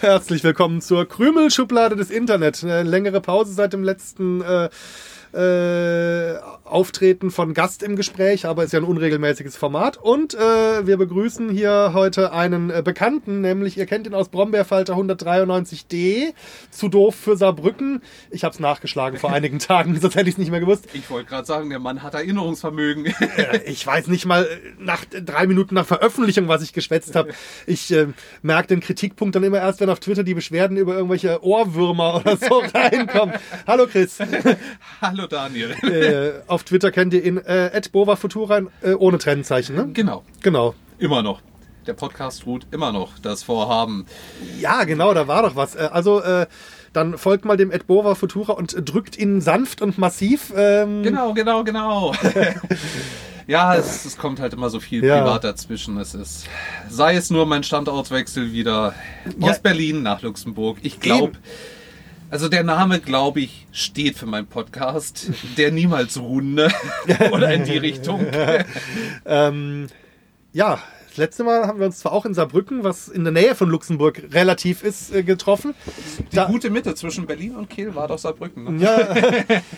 Herzlich willkommen zur Krümelschublade des Internet. Eine längere Pause seit dem letzten äh, äh, Auftreten von Gast im Gespräch, aber ist ja ein unregelmäßiges Format. Und äh, wir begrüßen hier heute einen äh, Bekannten, nämlich ihr kennt ihn aus Brombeerfalter 193d, zu doof für Saarbrücken. Ich habe es nachgeschlagen vor einigen Tagen, sonst hätte ich es nicht mehr gewusst. Ich wollte gerade sagen, der Mann hat Erinnerungsvermögen. Äh, ich weiß nicht mal äh, nach drei Minuten nach Veröffentlichung, was ich geschwätzt habe. Ich äh, merke den Kritikpunkt dann immer erst, wenn auf Twitter die Beschwerden über irgendwelche Ohrwürmer oder so reinkommen. Hallo Chris. Hallo Daniel. Auf Twitter kennt ihr ihn äh, @bovafutura äh, ohne Trennzeichen, ne? Genau, Genau. immer noch. Der Podcast ruht immer noch das Vorhaben. Ja, genau, da war doch was. Äh, also äh, dann folgt mal dem Bova Futura und drückt ihn sanft und massiv. Ähm, Genau, genau, genau. ja, es, es kommt halt immer so viel Ja. privat dazwischen. Es ist, sei es nur mein Standortwechsel wieder Ja. aus Berlin nach Luxemburg. Ich glaube. Also der Name, glaube ich, steht für meinen Podcast. Der niemals Runde oder in die Richtung. Ähm, ja, das letzte Mal haben wir uns zwar auch in Saarbrücken, was in der Nähe von Luxemburg relativ ist, äh, getroffen. Die Da- gute Mitte zwischen Berlin und Kiel war doch Saarbrücken. Ne? Ja,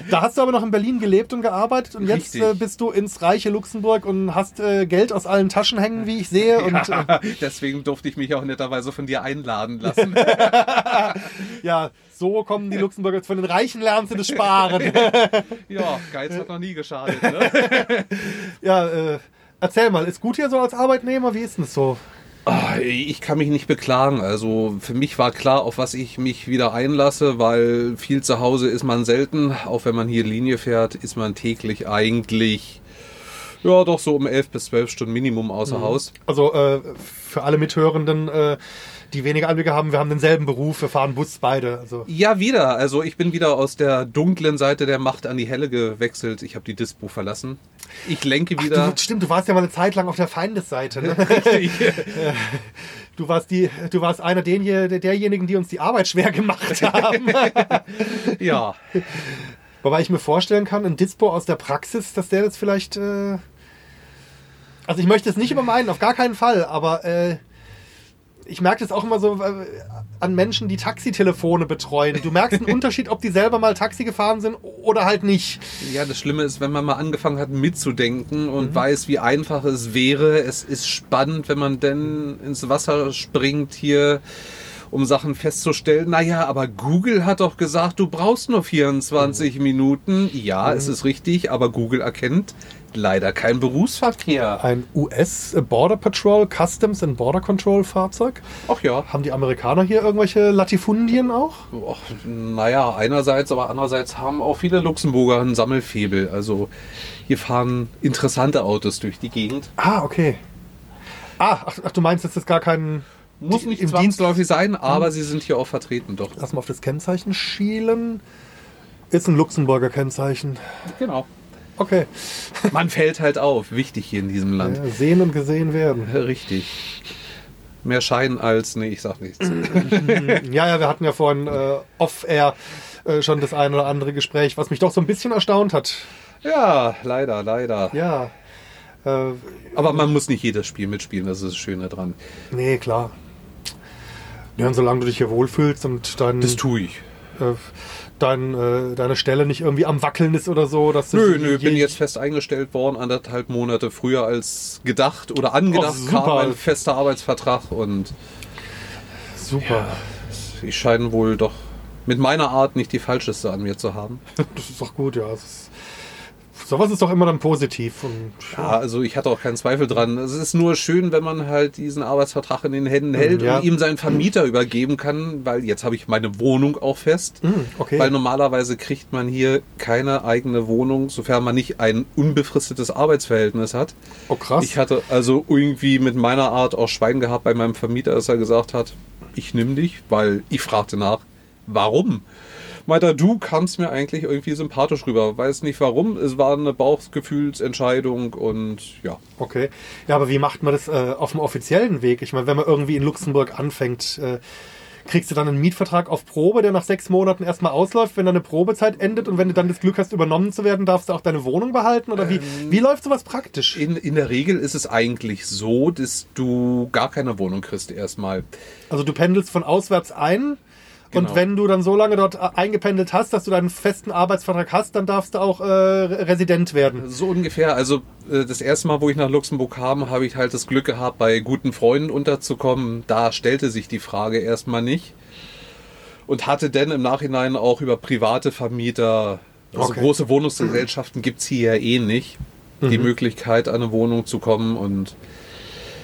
da hast du aber noch in Berlin gelebt und gearbeitet und jetzt äh, bist du ins reiche Luxemburg und hast äh, Geld aus allen Taschen hängen, wie ich sehe. Und äh, Ja, deswegen durfte ich mich auch netterweise von dir einladen lassen. ja, so kommen die Luxemburger von den Reichen lernen sie das Sparen. ja, Geiz hat noch nie geschadet. Ne? ja, äh, erzähl mal, ist gut hier so als Arbeitnehmer? Wie ist denn das so? Ah, Ich kann mich nicht beklagen. Also für mich war klar, auf was ich mich wieder einlasse, weil viel zu Hause ist man selten. Auch wenn man hier Linie fährt, ist man täglich eigentlich ja doch so um 11 bis 12 Stunden Minimum außer Haus. Also äh, für alle Mithörenden, äh, die weniger Einblicke haben, wir haben denselben Beruf, wir fahren Bus beide. Also Ja, wieder. Also ich bin wieder aus der dunklen Seite der Macht an die helle gewechselt. Ich habe die Dispo verlassen. Ich lenke wieder. Du, stimmt, du warst ja mal eine Zeit lang auf der Feindesseite. Ne? Du warst die, du warst einer den, derjenigen, die uns die Arbeit schwer gemacht haben. ja. Wobei ich mir vorstellen kann, ein Dispo aus der Praxis, dass der jetzt vielleicht. Äh also ich möchte es nicht übermeiden, auf gar keinen Fall, aber äh, ich merke das auch immer so äh, an Menschen, die Taxitelefone betreuen. Du merkst einen Unterschied, ob die selber mal Taxi gefahren sind oder halt nicht. Ja, das Schlimme ist, wenn man mal angefangen hat mitzudenken und weiß, wie einfach es wäre. Es ist spannend, wenn man denn ins Wasser springt hier, um Sachen festzustellen. Naja, aber Google hat doch gesagt, du brauchst nur 24 Minuten. Ja, es ist richtig, aber Google erkennt leider kein Berufsverkehr. Ein US Border Patrol Customs and Border Control Fahrzeug. Ach ja. Haben die Amerikaner hier irgendwelche Latifundien auch? Och, naja, einerseits, aber andererseits haben auch viele Luxemburger einen Sammelfebel. Also hier fahren interessante Autos durch die Gegend. Ah, okay. Ah, ach, ach du meinst, das ist gar kein. Muss nicht im zwangsläufig sein, aber sie sind hier auch vertreten, doch. Lass mal auf das Kennzeichen schielen. Ist ein Luxemburger Kennzeichen. Genau. Okay. Man fällt halt auf, wichtig hier in diesem Land. Ja, sehen und gesehen werden. Richtig. Mehr Schein als, nee, ich sag nichts. Ja, ja, wir hatten ja vorhin äh, off-air äh, schon das ein oder andere Gespräch, was mich doch so ein bisschen erstaunt hat. Ja, leider, leider. Ja. Äh, Aber man muss nicht jedes Spiel mitspielen, das ist das Schöne dran. nee, klar. Ja, und solange du dich hier wohlfühlst und dein, Das tue ich. äh, dein, äh, deine Stelle nicht irgendwie am Wackeln ist oder so. Dass Nö, nö, bin jetzt fest eingestellt worden, anderthalb Monate früher als gedacht oder angedacht Oh, kam ein fester Arbeitsvertrag und Super. ich scheine wohl doch mit meiner Art nicht die falscheste an mir zu haben. Das ist doch gut, ja. Das ist, sowas ist doch immer dann positiv. Und, Ja, also ich hatte auch keinen Zweifel dran. Es ist nur schön, wenn man halt diesen Arbeitsvertrag in den Händen hält ja. und ihm seinen Vermieter übergeben kann, weil jetzt habe ich meine Wohnung auch fest. Hm, okay. Weil normalerweise kriegt man hier keine eigene Wohnung, sofern man nicht ein unbefristetes Arbeitsverhältnis hat. oh, krass. Ich hatte also irgendwie mit meiner Art auch Schwein gehabt bei meinem Vermieter, dass er gesagt hat, ich nimm dich, weil ich fragte nach, warum? Meinte er, du kamst mir eigentlich irgendwie sympathisch rüber. Weiß nicht warum, es war eine Bauchgefühlsentscheidung und ja. Okay. Ja, aber wie macht man das äh, auf dem offiziellen Weg? Ich meine, wenn man irgendwie in Luxemburg anfängt, äh, kriegst du dann einen Mietvertrag auf Probe, der nach sechs Monaten erstmal ausläuft, wenn deine Probezeit endet und wenn du dann das Glück hast, übernommen zu werden, darfst du auch deine Wohnung behalten? Oder wie, wie läuft sowas praktisch? In, in der Regel ist es eigentlich so, dass du gar keine Wohnung kriegst erstmal. Also du pendelst von auswärts ein Genau. und wenn du dann so lange dort äh, eingependelt hast, dass du deinen festen Arbeitsvertrag hast, dann darfst du auch äh, Resident werden. So ungefähr. Also äh, das erste Mal, wo ich nach Luxemburg kam, habe ich halt das Glück gehabt, bei guten Freunden unterzukommen. Da stellte sich die Frage erstmal nicht. Und hatte dann im Nachhinein auch über private Vermieter, also Okay. große Wohnungsgesellschaften gibt es hier ja eh nicht, die Möglichkeit, an eine Wohnung zu kommen. Und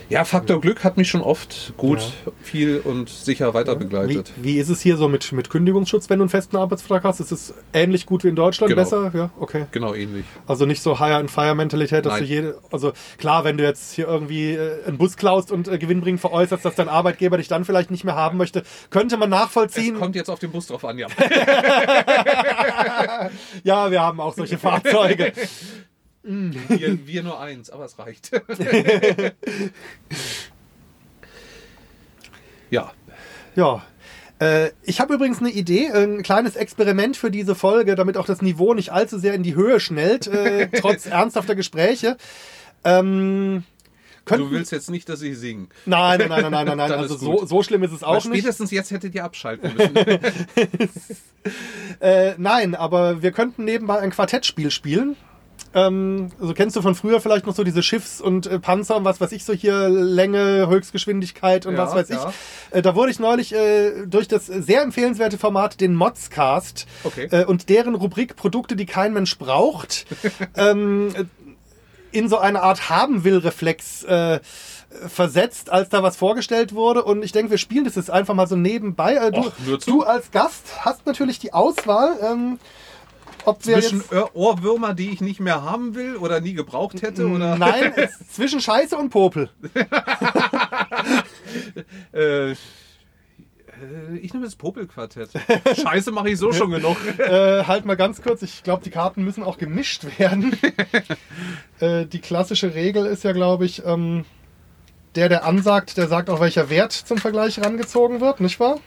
ja, Faktor Glück hat mich schon oft gut, viel und sicher weiter Wie, begleitet. wie ist es hier so mit, mit Kündigungsschutz, wenn du einen festen Arbeitsvertrag hast? Ist es ähnlich gut wie in Deutschland? Genau. Besser? Ja, okay. Genau ähnlich. Also nicht so Hire-and-Fire-Mentalität, dass Nein. du jede, also klar, wenn du jetzt hier irgendwie äh, einen Bus klaust und äh, gewinnbringend veräußerst, dass dein Arbeitgeber dich dann vielleicht nicht mehr haben möchte, könnte man Es nachvollziehen. kommt jetzt auf den Bus drauf an, ja. Ja, wir haben auch solche Fahrzeuge. Wir, wir nur eins, aber es reicht. ja, Ja. Äh, ich habe übrigens eine Idee, ein kleines Experiment für diese Folge, damit auch das Niveau nicht allzu sehr in die Höhe schnellt, äh, trotz ernsthafter Gespräche. Ähm, könnten, du willst jetzt nicht, dass ich singe. Nein, nein, nein, nein, nein, nein, Also so, so schlimm ist es auch nicht. spätestens jetzt hättet ihr abschalten müssen. Äh, nein, aber wir könnten nebenbei ein Quartettspiel spielen. Ähm, also kennst du von früher vielleicht noch so diese Schiffs- und äh, Panzer und was weiß ich, so hier Länge, Höchstgeschwindigkeit und Ja, was weiß ja. ich. Äh, da wurde ich neulich äh, durch das sehr empfehlenswerte Format, den Modscast Okay. äh, und deren Rubrik Produkte, die kein Mensch braucht, ähm, in so eine Art Haben-will-Reflex äh, versetzt, als da was vorgestellt wurde. Und ich denke, wir spielen das jetzt einfach mal so nebenbei. Äh, du, Och, du als Gast hast natürlich die Auswahl, ähm, ob wir Zwischen jetzt... Ohr- Ohrwürmer, die ich nicht mehr haben will oder nie gebraucht hätte? Oder? Nein, zwischen Scheiße und Popel. Äh, äh, ich nehme das Popelquartett. Scheiße mache ich so schon genug. Äh, halt mal ganz kurz, ich glaube, die Karten müssen auch gemischt werden. äh, die klassische Regel ist ja, glaube ich, ähm, der, der ansagt, der sagt auch, welcher Wert zum Vergleich rangezogen wird, nicht wahr?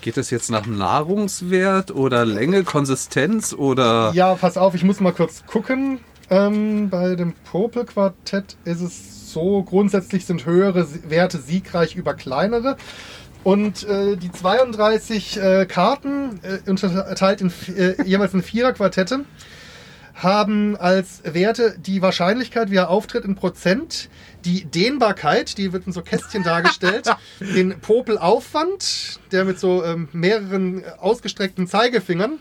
Geht es jetzt nach Nahrungswert oder Länge, Konsistenz oder... Ja, pass auf, ich muss mal kurz gucken. Ähm, bei dem Popel-Quartett ist es so, grundsätzlich sind höhere Werte siegreich über kleinere. Und äh, die 32 äh, Karten, äh, unterteilt in äh, jeweils in Vierer-Quartette, haben als Werte die Wahrscheinlichkeit, wie er auftritt, in Prozent, die Dehnbarkeit, die wird in so Kästchen dargestellt, den Popelaufwand, der mit so ähm, mehreren äh, ausgestreckten Zeigefingern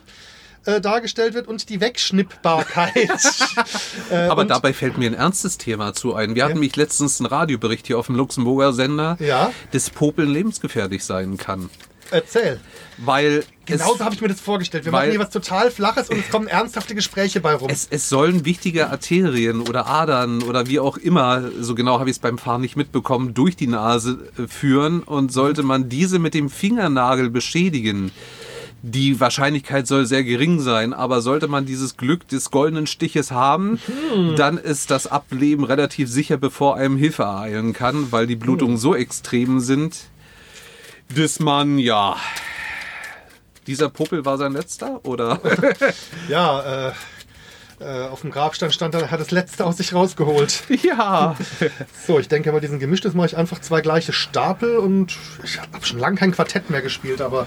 äh, dargestellt wird, und die Wegschnippbarkeit. äh, Aber dabei fällt mir ein ernstes Thema zu ein. Wir hatten Ja. mich letztens einen Radiobericht hier auf dem Luxemburger Sender, Ja. dass Popeln lebensgefährlich sein kann. Erzähl. Weil Genauso habe ich mir das vorgestellt. Wir machen hier was total Flaches und es kommen ernsthafte Gespräche bei rum. es, es sollen wichtige Arterien oder Adern oder wie auch immer, so genau habe ich es beim Fahren nicht mitbekommen, durch die Nase äh, führen. Und sollte man diese mit dem Fingernagel beschädigen, die Wahrscheinlichkeit soll sehr gering sein, aber sollte man dieses Glück des goldenen Stiches haben, dann ist das Ableben relativ sicher, bevor einem Hilfe ereilen kann, weil die Blutungen so extrem sind, dass man, ja. Dieser Popel war sein letzter, oder? ja, äh, äh, auf dem Grabstein stand, er hat das letzte aus sich rausgeholt. ja. So, ich denke bei diesen Gemischtes mache ich einfach zwei gleiche Stapel und ich habe schon lange kein Quartett mehr gespielt, aber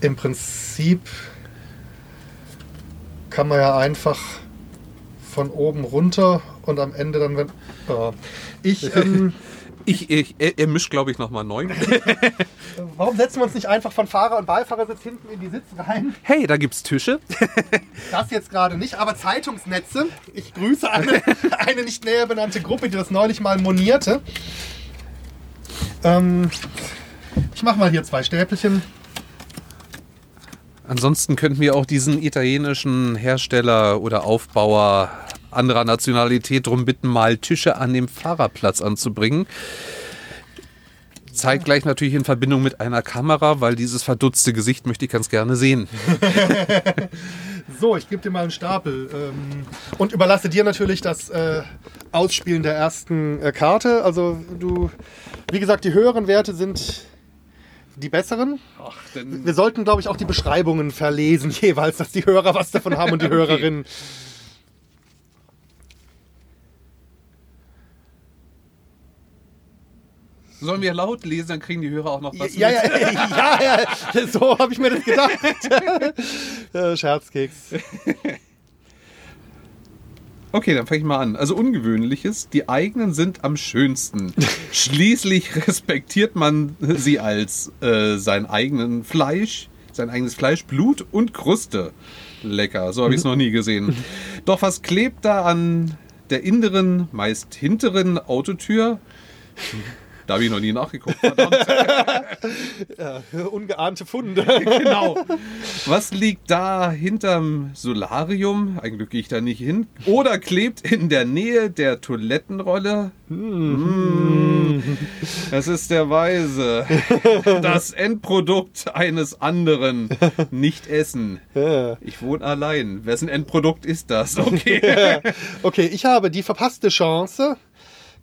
im Prinzip kann man ja einfach von oben runter und am Ende dann, wenn. Ja. Ich, ähm, Ich, ich, er, er mischt, glaube ich, nochmal neu. warum setzen wir uns nicht einfach von Fahrer- und Beifahrersitz hinten in die Sitz rein? Hey, da gibt's Tische. Das jetzt gerade nicht, aber Zeitungsnetze. Ich grüße eine, eine nicht näher benannte Gruppe, die das neulich mal monierte. Ähm, ich mache mal hier zwei Stäbelchen. Ansonsten könnten wir auch diesen italienischen Hersteller oder Aufbauer anderer Nationalität darum bitten, mal Tische an dem Fahrerplatz anzubringen. Zeigt gleich natürlich in Verbindung mit einer Kamera, weil dieses verdutzte Gesicht möchte ich ganz gerne sehen. So, ich gebe dir mal einen Stapel ähm, und überlasse dir natürlich das äh, Ausspielen der ersten äh, Karte. Also du, wie gesagt, die höheren Werte sind die besseren. Ach, denn Wir sollten, glaube ich, auch die Beschreibungen verlesen jeweils, dass die Hörer was davon haben und die Okay. Sollen wir laut lesen, dann kriegen die Hörer auch noch was Ja, mit. ja, ja, ja, so habe ich mir das gedacht. Äh, Scherzkeks. Okay, dann fange ich mal an. Also ungewöhnliches, die eigenen sind am schönsten. Schließlich respektiert man sie als äh, sein eigenen Fleisch, sein eigenes Fleisch, Blut und Kruste. Lecker, so habe ich es noch nie gesehen. Doch was klebt da an der inneren, meist hinteren Autotür? Da habe ich noch nie nachgeguckt. Ja, ungeahnte Funde. genau. Was liegt da hinterm Solarium? Ein Glück gehe ich da nicht hin. Oder klebt in der Nähe der Toilettenrolle? Mm. Es ist der Weise. Das Endprodukt eines anderen. Nicht essen. Ich wohne allein. Wessen Endprodukt ist das? Okay. Okay, ich habe die verpasste Chance.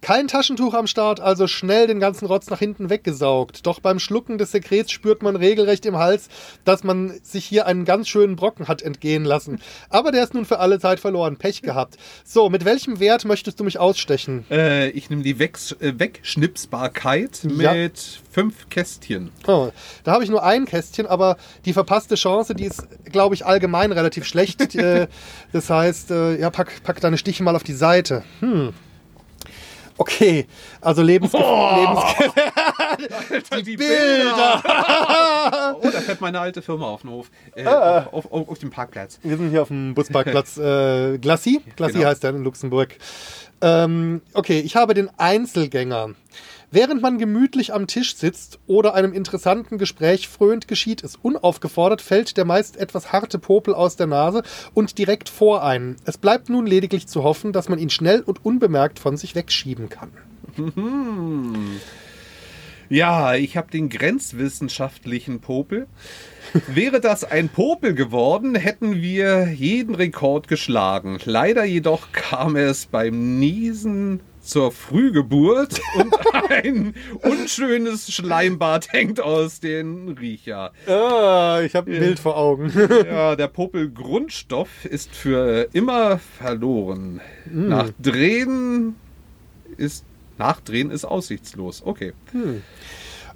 Kein Taschentuch am Start, also schnell den ganzen Rotz nach hinten weggesaugt. Doch beim Schlucken des Sekrets spürt man regelrecht im Hals, dass man sich hier einen ganz schönen Brocken hat entgehen lassen. Aber der ist nun für alle Zeit verloren. Pech gehabt. So, mit welchem Wert möchtest du mich ausstechen? Äh, ich nehme die Wegs äh, Wegschnipsbarkeit Ja. mit fünf Kästchen. Oh, da habe ich nur ein Kästchen, aber die verpasste Chance, die ist, glaube ich, allgemein relativ schlecht. äh, das heißt, äh, ja, pack, pack deine Stiche mal auf die Seite. Hm. Okay, also Lebensge Lebens Alter, die Bilder. Oh, da fährt meine alte Firma auf den Hof. Äh, auf, auf, auf, auf dem Parkplatz. Wir sind hier auf dem Busparkplatz äh, Glacis. Glacis Genau. heißt der in Luxemburg. Ähm, okay, ich habe den Einzelgänger. Während man gemütlich am Tisch sitzt oder einem interessanten Gespräch frönt, geschieht es unaufgefordert, fällt der meist etwas harte Popel aus der Nase und direkt vor einen. Es bleibt nun lediglich zu hoffen, dass man ihn schnell und unbemerkt von sich wegschieben kann. Ja, ich habe den grenzwissenschaftlichen Popel. Wäre das ein Popel geworden, hätten wir jeden Rekord geschlagen. Leider jedoch kam es beim Niesen zur Frühgeburt und ein unschönes Schleimbad hängt aus den Riecher. Ah, ich habe ein Bild vor Augen. Ja, der Popel-Grundstoff ist für immer verloren. Nach Drehen ist Nachdrehen ist aussichtslos. Okay.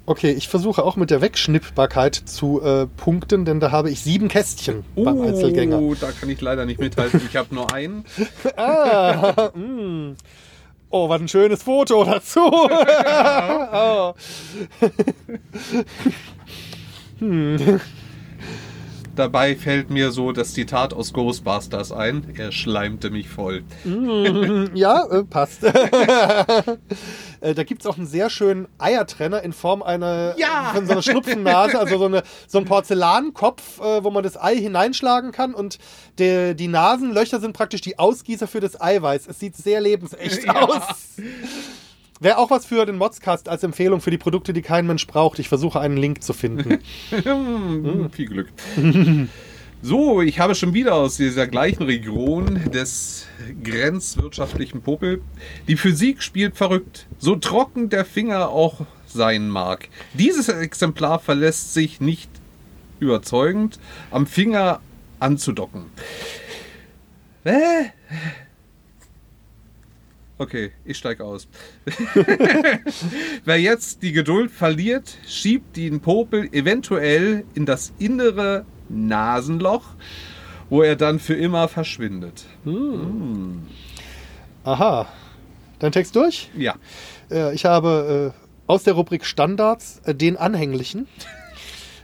Okay, ich versuche auch mit der Wegschnippbarkeit zu äh, punkten, denn da habe ich sieben Kästchen beim Einzelgänger. Oh, da kann ich leider nicht mithalten. Ich habe nur einen. Ah, mm. Oh, was ein schönes Foto dazu. oh. Dabei fällt mir so das Zitat aus Ghostbusters ein. Er schleimte mich voll. Ja, äh, passt. Äh, da gibt es auch einen sehr schönen Eiertrenner in Form einer, Ja! von so einer Schnupfennase, also so, eine, so ein Porzellankopf, äh, wo man das Ei hineinschlagen kann und der, die Nasenlöcher sind praktisch die Ausgießer für das Eiweiß. Es sieht sehr lebensecht Ja. aus. Wäre auch was für den Modscast als Empfehlung für die Produkte, die kein Mensch braucht. Ich versuche einen Link zu finden. Hm, Viel Glück. So, ich habe schon wieder aus dieser gleichen Region des grenzwirtschaftlichen Popel. Die Physik spielt verrückt. So trocken der Finger auch sein mag. Dieses Exemplar verlässt sich nicht überzeugend am Finger anzudocken. Hä? Okay, ich steige aus. Wer jetzt die Geduld verliert, schiebt den Popel eventuell in das innere Nasenloch, wo er dann für immer verschwindet. Aha. Dein Text durch? Ja. Äh, ich habe äh, aus der Rubrik Standards äh, den anhänglichen.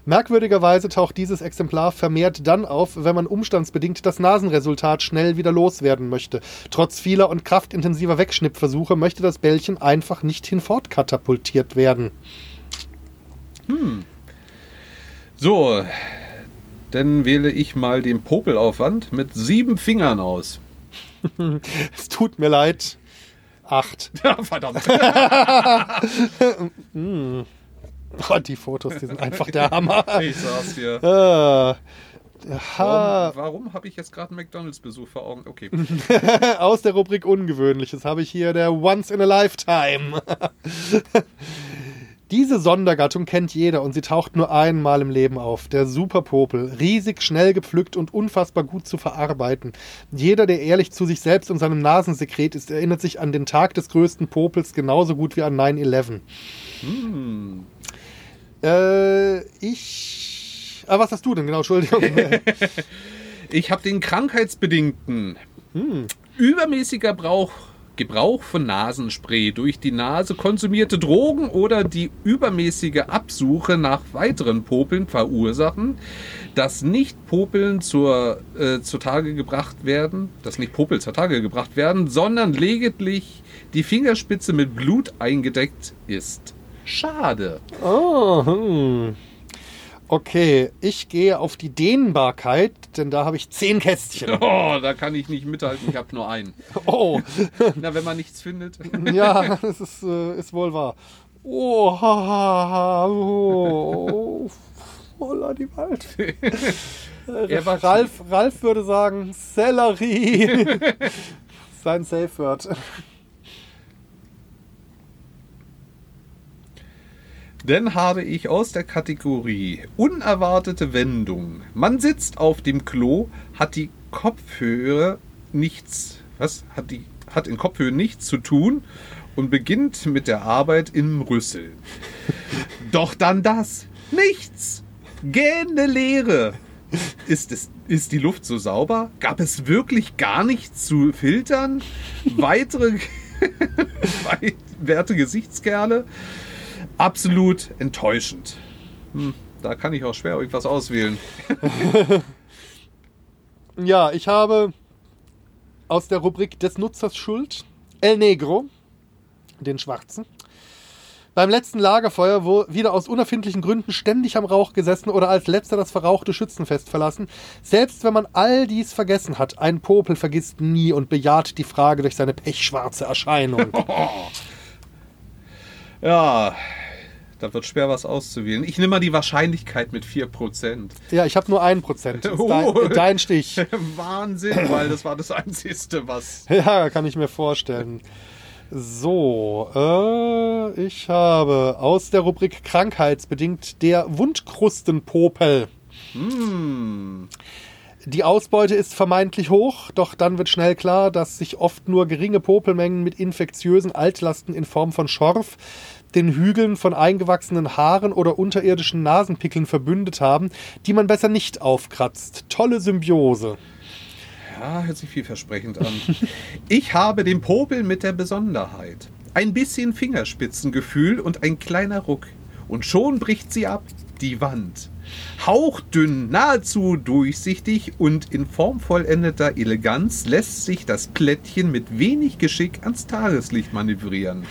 Merkwürdigerweise taucht dieses Exemplar vermehrt dann auf, wenn man umstandsbedingt das Nasenresultat schnell wieder loswerden möchte. Trotz vieler und kraftintensiver Wegschnippversuche möchte das Bällchen einfach nicht hinfortkatapultiert werden. So, dann wähle ich mal den Popelaufwand mit sieben Fingern aus. Es tut mir leid. Acht. Ja, verdammt. Oh, die Fotos, die sind einfach der Hammer. Ich saß hier. Äh, Warum, warum habe ich jetzt gerade einen McDonalds-Besuch vor Augen? Okay. Aus der Diese Sondergattung kennt jeder und sie taucht nur einmal im Leben auf. Der Superpopel. Riesig, schnell gepflückt und unfassbar gut zu verarbeiten. Jeder, der ehrlich zu sich selbst und seinem Nasensekret ist, erinnert sich an den Tag des größten Popels genauso gut wie an 9-11. Hm. Äh, ich. Ah, was hast du denn genau? Entschuldigung. Ich habe den krankheitsbedingten hm. übermäßiger Brauch, Gebrauch von Nasenspray durch die Nase, konsumierte Drogen oder die übermäßige Absuche nach weiteren Popeln verursachen, dass nicht Popeln zur, äh, zutage gebracht werden, dass nicht Popel zutage gebracht werden, sondern lediglich die Fingerspitze mit Blut eingedeckt ist. Schade. Oh, hm. Okay, ich gehe auf die Dehnbarkeit, denn da habe ich zehn Kästchen. Oh, da kann ich nicht mithalten, ich habe nur einen. Oh, Na, wenn man nichts findet. ja, das ist, äh, ist wohl wahr. Oh, ha, ha, ha, oh, voller die Wald. Ralf, Ralf würde sagen, Sellerie. Sein Safe Dann habe ich aus der Kategorie unerwartete Wendung. Man sitzt auf dem Klo, hat die Kopfhöhe nichts, was? Hat die hat in Kopfhöhe nichts zu tun und beginnt mit der Arbeit im Rüssel. Doch dann das. Nichts. Gähnende Leere. Ist, es, ist die Luft so sauber? Gab es wirklich gar nichts zu filtern? Weitere werte Gesichtskerle? Absolut enttäuschend. Hm, da kann ich auch schwer irgendwas auswählen. Ja, ich habe aus der Rubrik des Nutzers Schuld El Negro, den Schwarzen. Beim letzten Lagerfeuer, wo wieder aus unerfindlichen Gründen ständig am Rauch gesessen oder als letzter das verrauchte Schützenfest verlassen. Selbst wenn man all dies vergessen hat, ein Popel vergisst nie und bejaht die Frage durch seine pechschwarze Erscheinung. Ja, da wird schwer was auszuwählen. Ich nehme mal die Wahrscheinlichkeit mit 4%. ja, ich habe nur ein Prozent. Das ist Dein, Oh. dein Stich. Wahnsinn, weil das war das Einzige, was. Ja, kann ich mir vorstellen. So, äh, ich habe aus der Rubrik krankheitsbedingt der Wundkrustenpopel. Hm. Die Ausbeute ist vermeintlich hoch, doch dann wird schnell klar, dass sich oft nur geringe Popelmengen mit infektiösen Altlasten in Form von Schorf, den Hügeln von eingewachsenen Haaren oder unterirdischen Nasenpickeln verbündet haben, die man besser nicht aufkratzt. Tolle Symbiose. Ja, hört sich vielversprechend an. Ich habe den Popel mit der Besonderheit. Ein bisschen Fingerspitzengefühl und ein kleiner Ruck. Und schon bricht sie ab, die Wand. Hauchdünn, nahezu durchsichtig und in formvollendeter Eleganz lässt sich das Plättchen mit wenig Geschick ans Tageslicht manövrieren.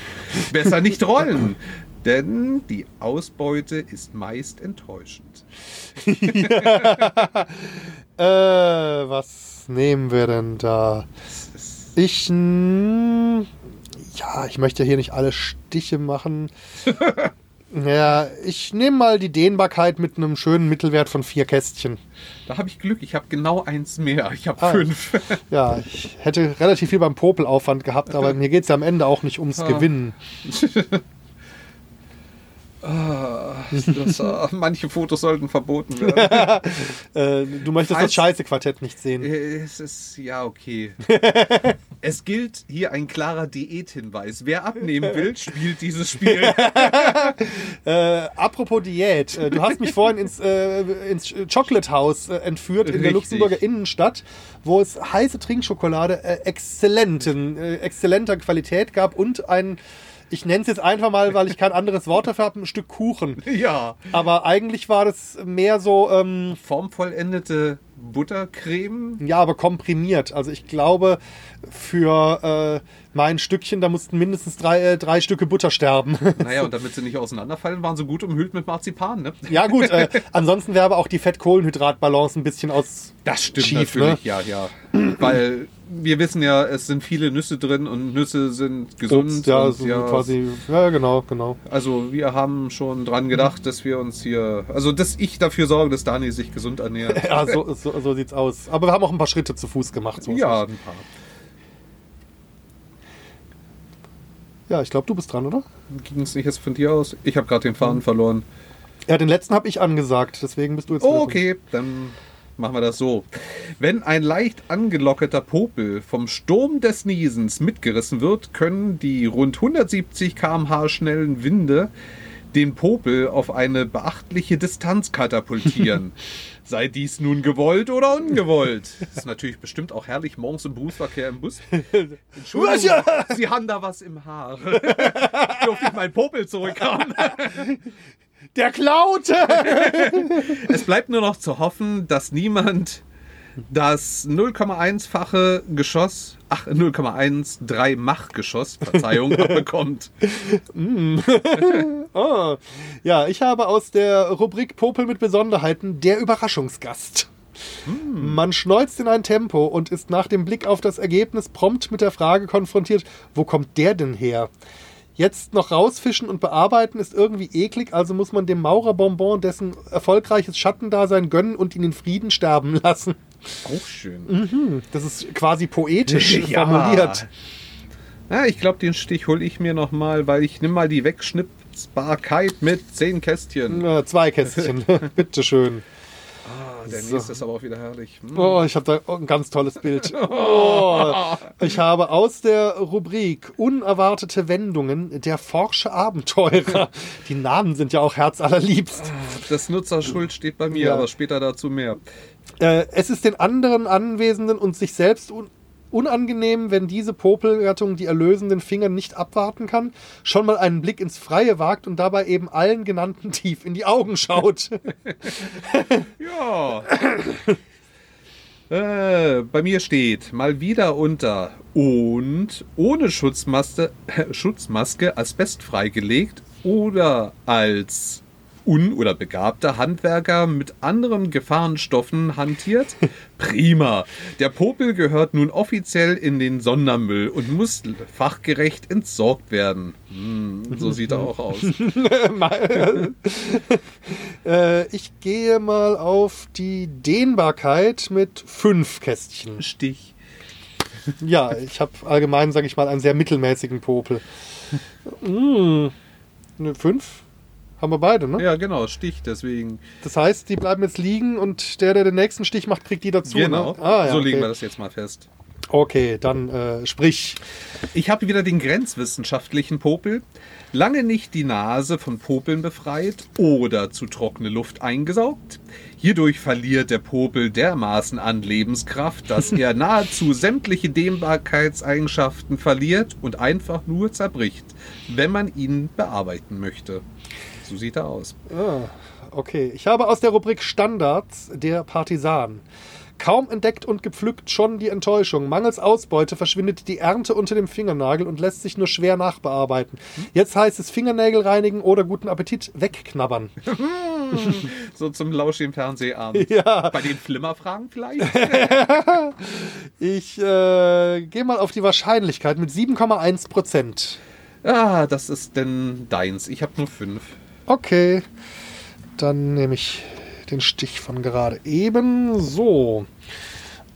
Besser nicht rollen, denn die Ausbeute ist meist enttäuschend. Äh, was nehmen wir denn da? Ich. Ja, ich möchte hier nicht alle Stiche machen. ja, ich nehme mal die Dehnbarkeit mit einem schönen Mittelwert von vier Kästchen. Da habe ich Glück, ich habe genau eins mehr. Ich habe Ah. fünf. Ja, ich hätte relativ viel beim Popelaufwand gehabt, aber mir geht es ja am Ende auch nicht ums Ah. Gewinnen. Ah, das, ah, manche Fotos sollten verboten werden. Äh, du möchtest Falls- das Scheiße-Quartett nicht sehen. Äh, es ist, ja, okay. es gilt hier ein klarer Diäthinweis. Wer abnehmen will, spielt dieses Spiel. Äh, apropos Diät, äh, du hast mich vorhin ins, äh, ins Chocolate House entführt in der Richtig. Luxemburger Innenstadt, wo es heiße Trinkschokolade äh, exzellenten, exzellenter Qualität gab und ein, ich nenne es jetzt einfach mal, weil ich kein anderes Wort dafür habe, ein Stück Kuchen. ja. Aber eigentlich war das mehr so, ähm, Formvollendete Buttercreme. ja, aber komprimiert. Also ich glaube, für äh, mein Stückchen, da mussten mindestens drei, äh, drei Stücke Butter sterben. Naja, und damit sie nicht auseinanderfallen, waren sie gut umhüllt mit Marzipan, ne? ja gut, äh, ansonsten wäre aber auch die Fett-Kohlenhydrat-Balance ein bisschen aus Das stimmt Schief, natürlich, ja, ja. Weil wir wissen ja, es sind viele Nüsse drin und Nüsse sind gesund. Obst, ja, so quasi, ja, genau, genau. Also wir haben schon dran gedacht, dass wir uns hier, also dass ich dafür sorge, dass Dani sich gesund ernährt. Ja, so, so, so sieht's aus. Aber wir haben auch ein paar Schritte zu Fuß gemacht. So ja, ein paar. Ja, ich glaube, du bist dran, oder? Ging es nicht jetzt von dir aus? Ich habe gerade den Faden verloren. Ja, den letzten habe ich angesagt, deswegen bist du jetzt. Oh, okay, dann machen wir das so. Wenn ein leicht angelockerter Popel vom Sturm des Niesens mitgerissen wird, können die rund 170 km/h schnellen Winde den Popel auf eine beachtliche Distanz katapultieren. Sei dies nun gewollt oder ungewollt. Das ist natürlich bestimmt auch herrlich morgens im Berufsverkehr im Bus. Entschuldigung, Sie haben da was im Haar. Durfte ich meinen Popel zurückhaben? Der klaute! Es bleibt nur noch zu hoffen, dass niemand das 0,1-fache Geschoss, ach, 0,13 Mach-Geschoss, Verzeihung, bekommt. oh. Ja, ich habe aus der Rubrik Popel mit Besonderheiten der Überraschungsgast. Man schneuzt in ein Tempo und ist nach dem Blick auf das Ergebnis prompt mit der Frage konfrontiert, wo kommt der denn her? Jetzt noch rausfischen und bearbeiten ist irgendwie eklig, also muss man dem Maurerbonbon dessen erfolgreiches Schattendasein gönnen und ihn in Frieden sterben lassen. Auch schön. Das ist quasi poetisch Ja. formuliert. Ja, ich glaube, den Stich hole ich mir nochmal, weil ich nimm mal die Wegschnippsbarkeit mit 10 Kästchen. Äh, zwei Kästchen, bitteschön. Ah, der So. nächste ist aber auch wieder herrlich. Hm. Oh, ich habe da ein ganz tolles Bild. Oh, ich habe aus der Rubrik Unerwartete Wendungen der Forsche Abenteurer. Die Namen sind ja auch herzallerliebst. Das Nutzerschuld steht bei mir, Ja. aber später dazu mehr. Äh, es ist den anderen Anwesenden und sich selbst un unangenehm, wenn diese Popelgattung die erlösenden Finger nicht abwarten kann, schon mal einen Blick ins Freie wagt und dabei eben allen genannten tief in die Augen schaut. Ja. äh, bei mir steht mal wieder unter und ohne Schutzmaske, Schutzmaske asbestfrei gelegt oder als un- oder begabter Handwerker mit anderen Gefahrenstoffen hantiert? Prima. Der Popel gehört nun offiziell in den Sondermüll und muss fachgerecht entsorgt werden. Hm, so sieht er auch aus. äh, ich gehe mal auf die Dehnbarkeit mit fünf Kästchen. Stich. Ja, ich habe allgemein, sage ich mal, einen sehr mittelmäßigen Popel. Mm, ne, fünf? Haben wir beide, ne? Ja, genau, Stich, deswegen. Das heißt, die bleiben jetzt liegen und der, der den nächsten Stich macht, kriegt die dazu. Genau, Ne? Ah, ja, so okay. legen wir das jetzt mal fest. Okay, dann äh, sprich. Ich habe wieder den grenzwissenschaftlichen Popel. Lange nicht die Nase von Popeln befreit oder zu trockene Luft eingesaugt. Hierdurch verliert der Popel dermaßen an Lebenskraft, dass er nahezu sämtliche Dehnbarkeitseigenschaften verliert und einfach nur zerbricht, wenn man ihn bearbeiten möchte. So sieht er aus. Ah, okay. Ich habe aus der Rubrik Standards der Partisan. Kaum entdeckt und gepflückt schon die Enttäuschung. Mangels Ausbeute verschwindet die Ernte unter dem Fingernagel und lässt sich nur schwer nachbearbeiten. Jetzt heißt es Fingernägel reinigen oder guten Appetit wegknabbern. So zum lauschigen Fernsehabend. Ja, Bei den Flimmerfragen vielleicht? ich äh, gehe mal auf die Wahrscheinlichkeit mit 7,1 Prozent. ah, das ist denn deins. Ich habe nur fünf. Okay, dann nehme ich den Stich von gerade eben. So.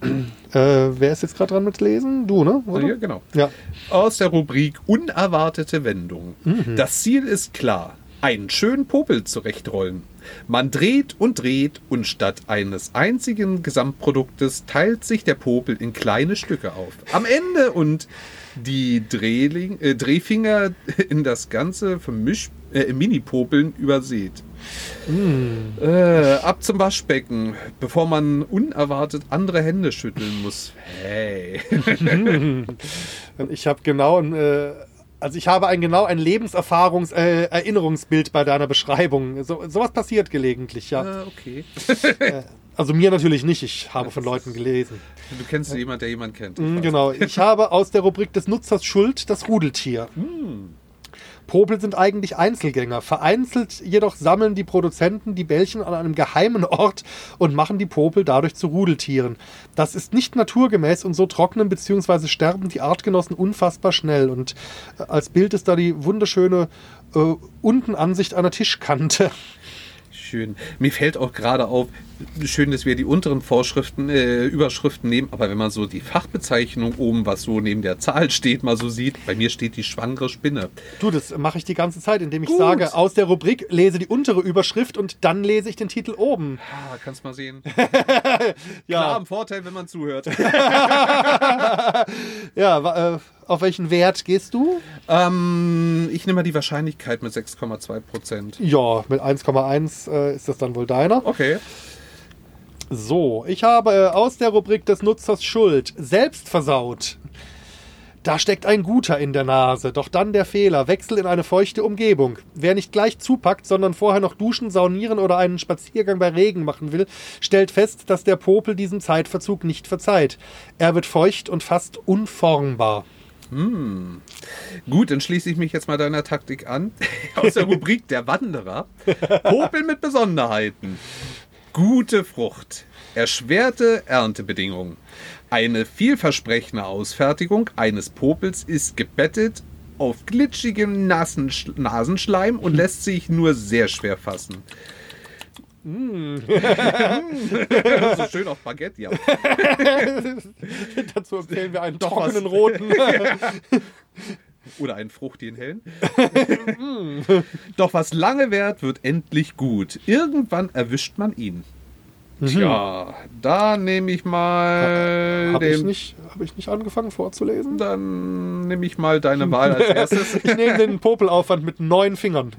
Äh, wer ist jetzt gerade dran mit Lesen? Du, ne? Oder? Ja, genau. Ja. aus der Rubrik Unerwartete Wendung. Mhm. Das Ziel ist klar. Einen schönen Popel zurechtrollen. Man dreht und dreht und statt eines einzigen Gesamtproduktes teilt sich der Popel in kleine Stücke auf. Am Ende und die Drehling, äh, Drehfinger in das ganze Vermisch, äh, Mini-Popeln übersät. Mhm. Äh, ab zum Waschbecken, bevor man unerwartet andere Hände schütteln muss. Hey. Ich habe genau ein, äh, also ich habe ein genau ein Lebenserfahrungs äh, Erinnerungsbild bei deiner Beschreibung. So, sowas passiert gelegentlich, ja. Ah, okay. Also mir natürlich nicht, ich habe von Leuten gelesen. Du kennst jemanden, der jemanden kennt. Ich weiß. Genau, ich habe aus der Rubrik des Nutzers Schuld das Rudeltier. Popel sind eigentlich Einzelgänger. Vereinzelt jedoch sammeln die Produzenten die Bällchen an einem geheimen Ort und machen die Popel dadurch zu Rudeltieren. Das ist nicht naturgemäß und so trocknen bzw. sterben die Artgenossen unfassbar schnell. Und äh, als Bild ist da die wunderschöne äh, Untenansicht einer Tischkante. Schön. Mir fällt auch gerade auf, schön, dass wir die unteren Vorschriften, äh, Überschriften nehmen, aber wenn man so die Fachbezeichnung oben, was so neben der Zahl steht, mal so sieht, bei mir steht die schwangere Spinne. Du, das mache ich die ganze Zeit, indem ich Gut. sage, aus der Rubrik lese die untere Überschrift und dann lese ich den Titel oben. Ah, kannst mal sehen. Ja. Klar, im Vorteil, wenn man zuhört. Ja, äh, auf welchen Wert gehst du? ähm, ich nehme mal die Wahrscheinlichkeit mit 6,2 Prozent. Ja, mit 1,1 äh, ist das dann wohl deiner. Okay. So, ich habe äh, aus der Rubrik des Nutzers Schuld selbst versaut. Da steckt ein Guter in der Nase, doch dann der Fehler, Wechsel in eine feuchte Umgebung. Wer nicht gleich zupackt, sondern vorher noch duschen, saunieren oder einen Spaziergang bei Regen machen will, stellt fest, dass der Popel diesem Zeitverzug nicht verzeiht. Er wird feucht und fast unformbar. Gut, dann schließe ich mich jetzt mal deiner Taktik an. Aus der Rubrik der Wanderer. Popel mit Besonderheiten. Gute Frucht. Erschwerte Erntebedingungen. Eine vielversprechende Ausfertigung eines Popels ist gebettet auf glitschigem Nasenschleim und lässt sich nur sehr schwer fassen. So schön auf Baguette, ja. Dazu empfehlen wir einen Doch trockenen was. roten. Oder einen fruchtigen hellen. Doch was lange währt, wird endlich gut. Irgendwann erwischt man ihn. Tja, da nehme ich mal Habe ich, nicht- hab ich nicht angefangen vorzulesen? Dann nehme ich mal deine Wahl als erstes. Ich nehme den Popelaufwand mit neun Fingern.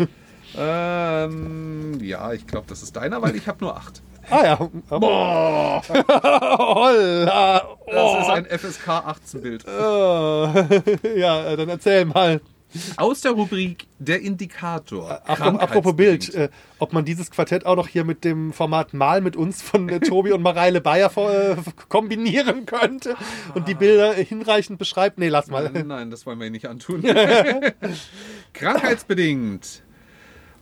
Ähm, ja, ich glaube, das ist deiner, weil ich habe nur acht. Ah ja. Boah, Holla. das ist ein FSK 18 Bild. Äh, ja, äh, dann erzähl mal. Aus der Rubrik Der Indikator. Achtung, apropos Bild, äh, ob man dieses Quartett auch noch hier mit dem Format Mal mit uns von äh, Tobi und Mareile Bayer äh, kombinieren könnte und die Bilder hinreichend beschreibt. Nee, lass mal. Nein, nein, das wollen wir nicht antun. Krankheitsbedingt.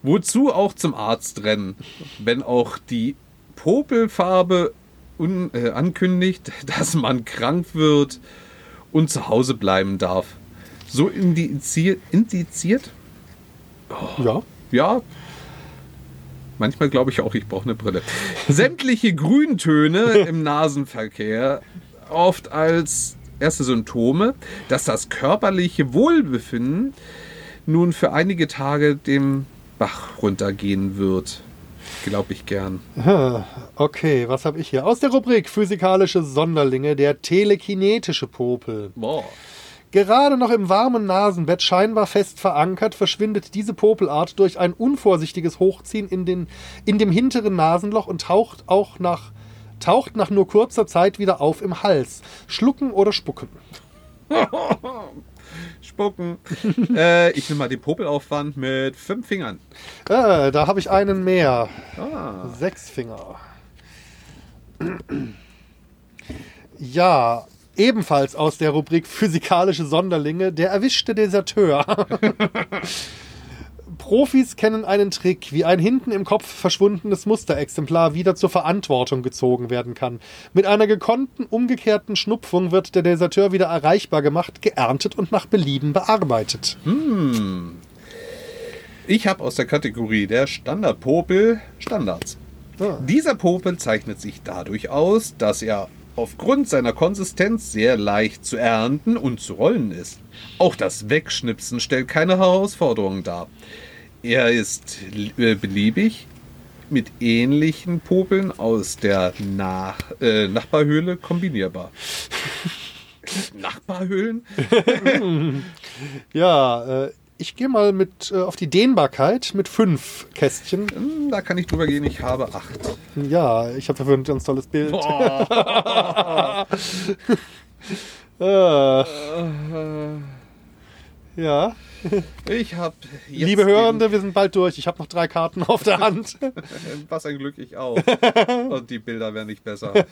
Wozu auch zum Arzt rennen, wenn auch die Popelfarbe un, äh, ankündigt, dass man krank wird und zu Hause bleiben darf. So indiziert, indiziert? Ja. Ja. Manchmal glaube ich auch, ich brauche eine Brille. Sämtliche Grüntöne im Nasenverkehr oft als erste Symptome, dass das körperliche Wohlbefinden nun für einige Tage dem Bach runtergehen wird. Glaube ich gern. Okay, was habe ich hier? Aus der Rubrik Physikalische Sonderlinge, der telekinetische Popel. Boah. Gerade noch im warmen Nasenbett scheinbar fest verankert, verschwindet diese Popelart durch ein unvorsichtiges Hochziehen in, den, in dem hinteren Nasenloch und taucht auch nach, taucht nach nur kurzer Zeit wieder auf im Hals. Schlucken oder spucken. Spucken. äh, ich nehme mal den Popelaufwand mit fünf Fingern. Äh, da habe ich einen mehr. Ah. Sechs Finger. Ja, ebenfalls aus der Rubrik Physikalische Sonderlinge, der erwischte Deserteur. Profis kennen einen Trick, wie ein hinten im Kopf verschwundenes Musterexemplar wieder zur Verantwortung gezogen werden kann. Mit einer gekonnten, umgekehrten Schnupfung wird der Deserteur wieder erreichbar gemacht, geerntet und nach Belieben bearbeitet. Ich habe aus der Kategorie der Standardpopel Standards. Ah. Dieser Popel zeichnet sich dadurch aus, dass er aufgrund seiner Konsistenz sehr leicht zu ernten und zu rollen ist. Auch das Wegschnipsen stellt keine Herausforderung dar. Er ist äh, beliebig mit ähnlichen Popeln aus der Nach äh, Nachbarhöhle kombinierbar. Nachbarhöhlen? Ja, äh, ich gehe mal mit äh, auf die Dehnbarkeit mit fünf Kästchen. Hm, Da kann ich drüber gehen, ich habe acht. Ja, ich habe dafür ein ganz tolles Bild. Boah. Äh, ja, Ich habe liebe Hörende, wir sind bald durch. Ich habe noch drei Karten auf der Hand. Was ein Glück, ich auch. Und die Bilder werden nicht besser.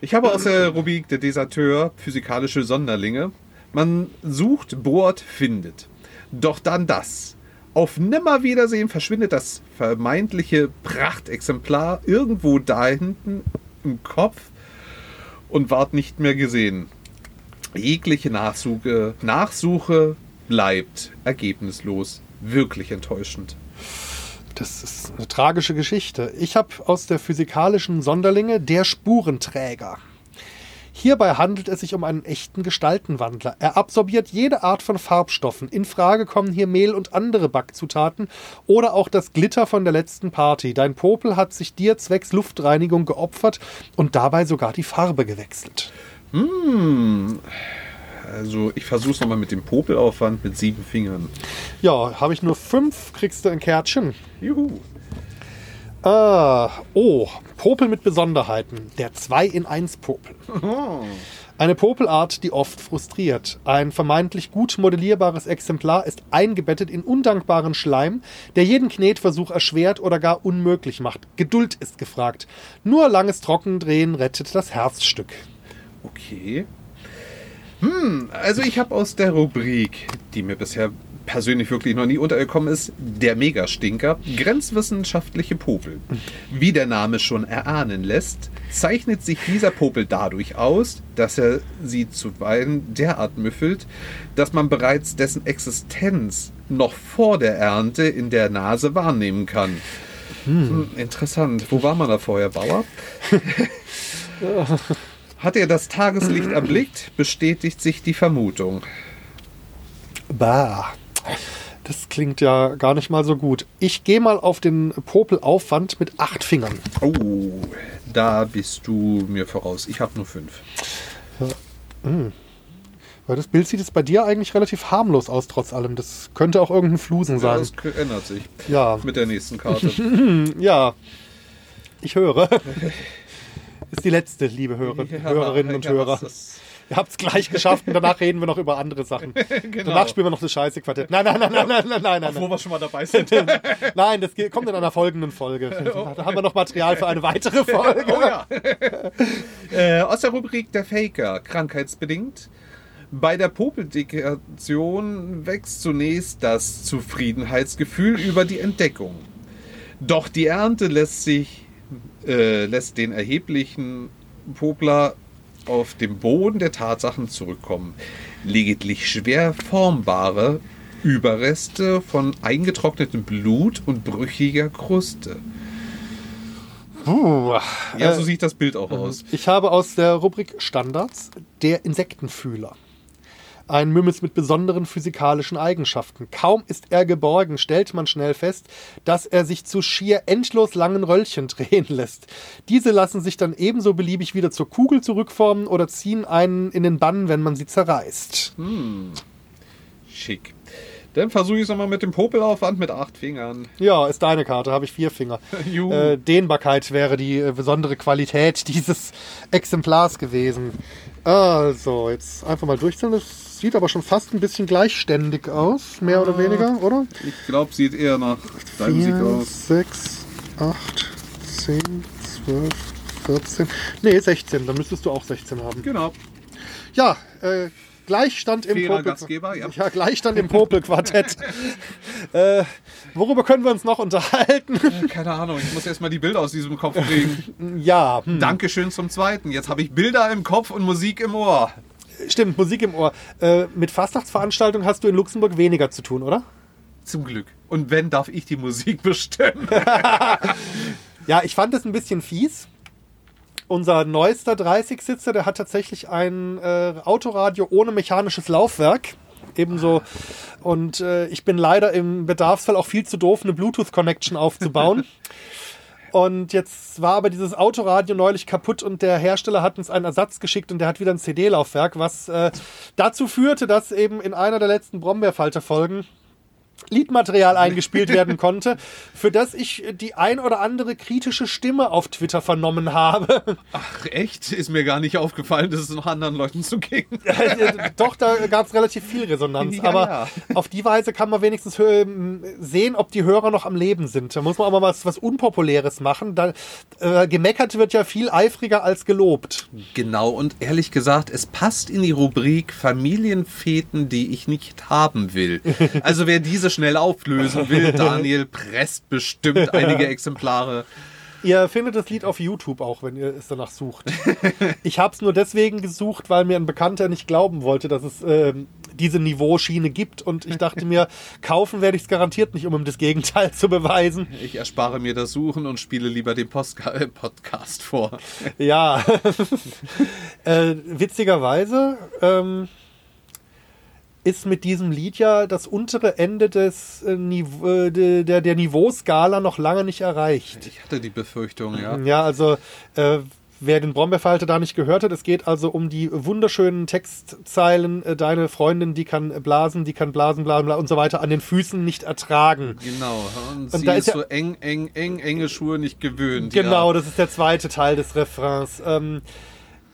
Ich habe aus der Rubrik der Deserteur physikalische Sonderlinge. Man sucht, bohrt, findet. Doch dann das. Auf Nimmerwiedersehen verschwindet das vermeintliche Prachtexemplar irgendwo da hinten im Kopf und ward nicht mehr gesehen. Jegliche Nachsuche, Nachsuche bleibt ergebnislos. Wirklich enttäuschend. das ist eine tragische Geschichte. Ich habe aus der physikalischen Sonderlinge der Spurenträger. Hierbei handelt es sich um einen echten Gestaltenwandler. Er absorbiert jede Art von Farbstoffen. In Frage kommen hier Mehl und andere Backzutaten oder auch das Glitter von der letzten Party. Dein Popel hat sich dir zwecks Luftreinigung geopfert und dabei sogar die Farbe gewechselt. Also ich versuche es nochmal mit dem Popelaufwand mit sieben Fingern. Ja, habe ich nur fünf, kriegst du ein Kärtchen. Juhu. Ah, oh, Popel mit Besonderheiten. Der 2 in 1 Popel. Eine Popelart, die oft frustriert. Ein vermeintlich gut modellierbares Exemplar ist eingebettet in undankbaren Schleim, der jeden Knetversuch erschwert oder gar unmöglich macht. Geduld ist gefragt. Nur langes Trockendrehen rettet das Herzstück. Okay. Hm, also ich habe aus der Rubrik, die mir bisher persönlich wirklich noch nie untergekommen ist, der Megastinker, grenzwissenschaftliche Popel. Wie der Name schon erahnen lässt, zeichnet sich dieser Popel dadurch aus, dass er sie zuweilen derart müffelt, dass man bereits dessen Existenz noch vor der Ernte in der Nase wahrnehmen kann. Hm, interessant. Wo war man da vorher, Bauer? Hat er das Tageslicht erblickt, bestätigt sich die Vermutung. Bah. Das klingt ja gar nicht mal so gut. Ich gehe mal auf den Popelaufwand mit acht Fingern. Oh, da bist du mir voraus. Ich habe nur fünf. Weil das Bild sieht es bei dir eigentlich relativ harmlos aus, trotz allem. Das könnte auch irgendein Flusen Ja, sein. das ändert sich Ja, mit der nächsten Karte. ja. Ich höre. Ist die letzte, liebe Hörer, Hörerinnen und Ja, Hörer. Ihr habt es gleich geschafft und danach reden wir noch über andere Sachen. Genau. Danach spielen wir noch das scheiße Quartett. Nein, nein, nein, nein, nein, nein, nein, nein. Wo wir schon mal dabei sind. Nein, das kommt in einer folgenden Folge. Da haben wir noch Material für eine weitere Folge. Oh ja. äh, aus der Rubrik der Faker, krankheitsbedingt. Bei der Popeldekation wächst zunächst das Zufriedenheitsgefühl über die Entdeckung. Doch die Ernte lässt sich äh, lässt den erheblichen Popler auf dem Boden der Tatsachen zurückkommen. Lediglich schwer formbare Überreste von eingetrocknetem Blut und brüchiger Kruste. Puh. Ja, Äh, so sieht das Bild auch aus. Ich habe aus der Rubrik Standards der Insektenfühler. Ein Mümmes mit besonderen physikalischen Eigenschaften. Kaum ist er geborgen, stellt man schnell fest, dass er sich zu schier endlos langen Röllchen drehen lässt. Diese lassen sich dann ebenso beliebig wieder zur Kugel zurückformen oder ziehen einen in den Bann, wenn man sie zerreißt. Schick. Dann versuche ich es nochmal mit dem Popelaufwand mit acht Fingern. Ja, ist deine Karte, habe ich vier Finger. Äh, Dehnbarkeit wäre die äh, besondere Qualität dieses Exemplars gewesen. Also, jetzt einfach mal durchzählen. Das sieht aber schon fast ein bisschen gleichständig aus, mehr oder weniger, oder? Ich glaube, sieht eher nach 4, aus. 6, 8, 10, 12, 14. Nee, 16. Dann müsstest du auch 16 haben. Genau. Ja, äh, Gleichstand im Popel. Gastgeber, ja. ja, Gleichstand im Popel-Quartett. äh, worüber können wir uns noch unterhalten? Keine Ahnung, ich muss erstmal die Bilder aus diesem Kopf kriegen. ja, hm. Dankeschön zum zweiten. Jetzt habe ich Bilder im Kopf und Musik im Ohr. Stimmt, Musik im Ohr. Äh, mit Fastnachtsveranstaltungen hast du in Luxemburg weniger zu tun, oder? Zum Glück. Und wenn, darf ich die Musik bestimmen. Ja, ich fand es ein bisschen fies. Unser neuester 30-Sitzer, der hat tatsächlich ein äh, Autoradio ohne mechanisches Laufwerk. Ebenso. Und äh, ich bin leider im Bedarfsfall auch viel zu doof, eine Bluetooth-Connection aufzubauen. Und jetzt war aber dieses Autoradio neulich kaputt und der Hersteller hat uns einen Ersatz geschickt und der hat wieder ein CD-Laufwerk, was äh, dazu führte, dass eben in einer der letzten Brombeerfalter-Folgen Liedmaterial eingespielt werden konnte, für das ich die ein oder andere kritische Stimme auf Twitter vernommen habe. Ach, echt? Ist mir gar nicht aufgefallen, dass es noch anderen Leuten so ging. Doch, da gab es relativ viel Resonanz. Ja, aber ja. auf die Weise kann man wenigstens ähm, sehen, ob die Hörer noch am Leben sind. Da muss man aber was, was Unpopuläres machen. Da, äh, gemeckert wird ja viel eifriger als gelobt. Genau, und ehrlich gesagt, es passt in die Rubrik Familienfeten, die ich nicht haben will. Also wer diese schnell auflösen will, Daniel presst bestimmt einige Exemplare. Ihr findet das Lied auf YouTube auch, wenn ihr es danach sucht. Ich habe es nur deswegen gesucht, weil mir ein Bekannter nicht glauben wollte, dass es ähm, diese Niveauschiene gibt. Und ich dachte mir, kaufen werde ich es garantiert nicht, um ihm das Gegenteil zu beweisen. Ich erspare mir das Suchen und spiele lieber den Postka äh, Podcast vor. Ja, äh, witzigerweise ähm, ist mit diesem Lied ja das untere Ende des, äh, Nive äh, de- der, der Niveauskala noch lange nicht erreicht. Ich hatte die Befürchtung, ja. Ja, also äh, wer den Brombeerfalter da nicht gehört hat, es geht also um die wunderschönen Textzeilen, äh, deine Freundin, die kann blasen, die kann blasen, blasen, blasen und so weiter, an den Füßen nicht ertragen. Genau. Und, Und sie da ist ist ja- so eng, eng, eng, enge Schuhe nicht gewöhnt. Genau, Ja. das ist der zweite Teil des Refrains. Ähm,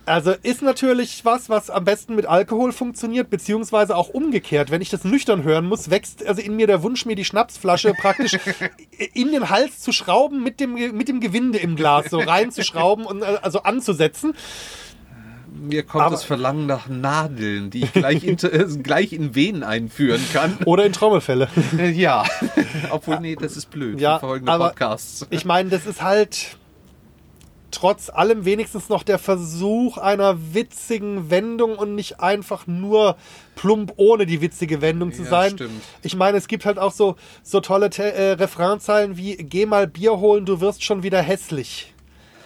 also ist natürlich was, was am besten mit Alkohol funktioniert, beziehungsweise auch umgekehrt. Wenn ich das nüchtern hören muss, wächst also in mir der Wunsch, mir die Schnapsflasche praktisch in den Hals zu schrauben, mit dem, mit dem Gewinde im Glas so reinzuschrauben und äh, also anzusetzen. Mir kommt Aber- das Verlangen nach Nadeln, die ich gleich in, äh, gleich in Venen einführen kann. Oder in Trommelfälle. Ja. Obwohl, nee, das ist blöd. Ja, für folgende aber- Podcasts. Ich meine, das ist halt trotz allem wenigstens noch der Versuch einer witzigen Wendung und nicht einfach nur plump ohne die witzige Wendung zu Ja, sein. stimmt. Ich meine, es gibt halt auch so, so tolle Te äh, Refrainzeilen wie Geh mal Bier holen, du wirst schon wieder hässlich.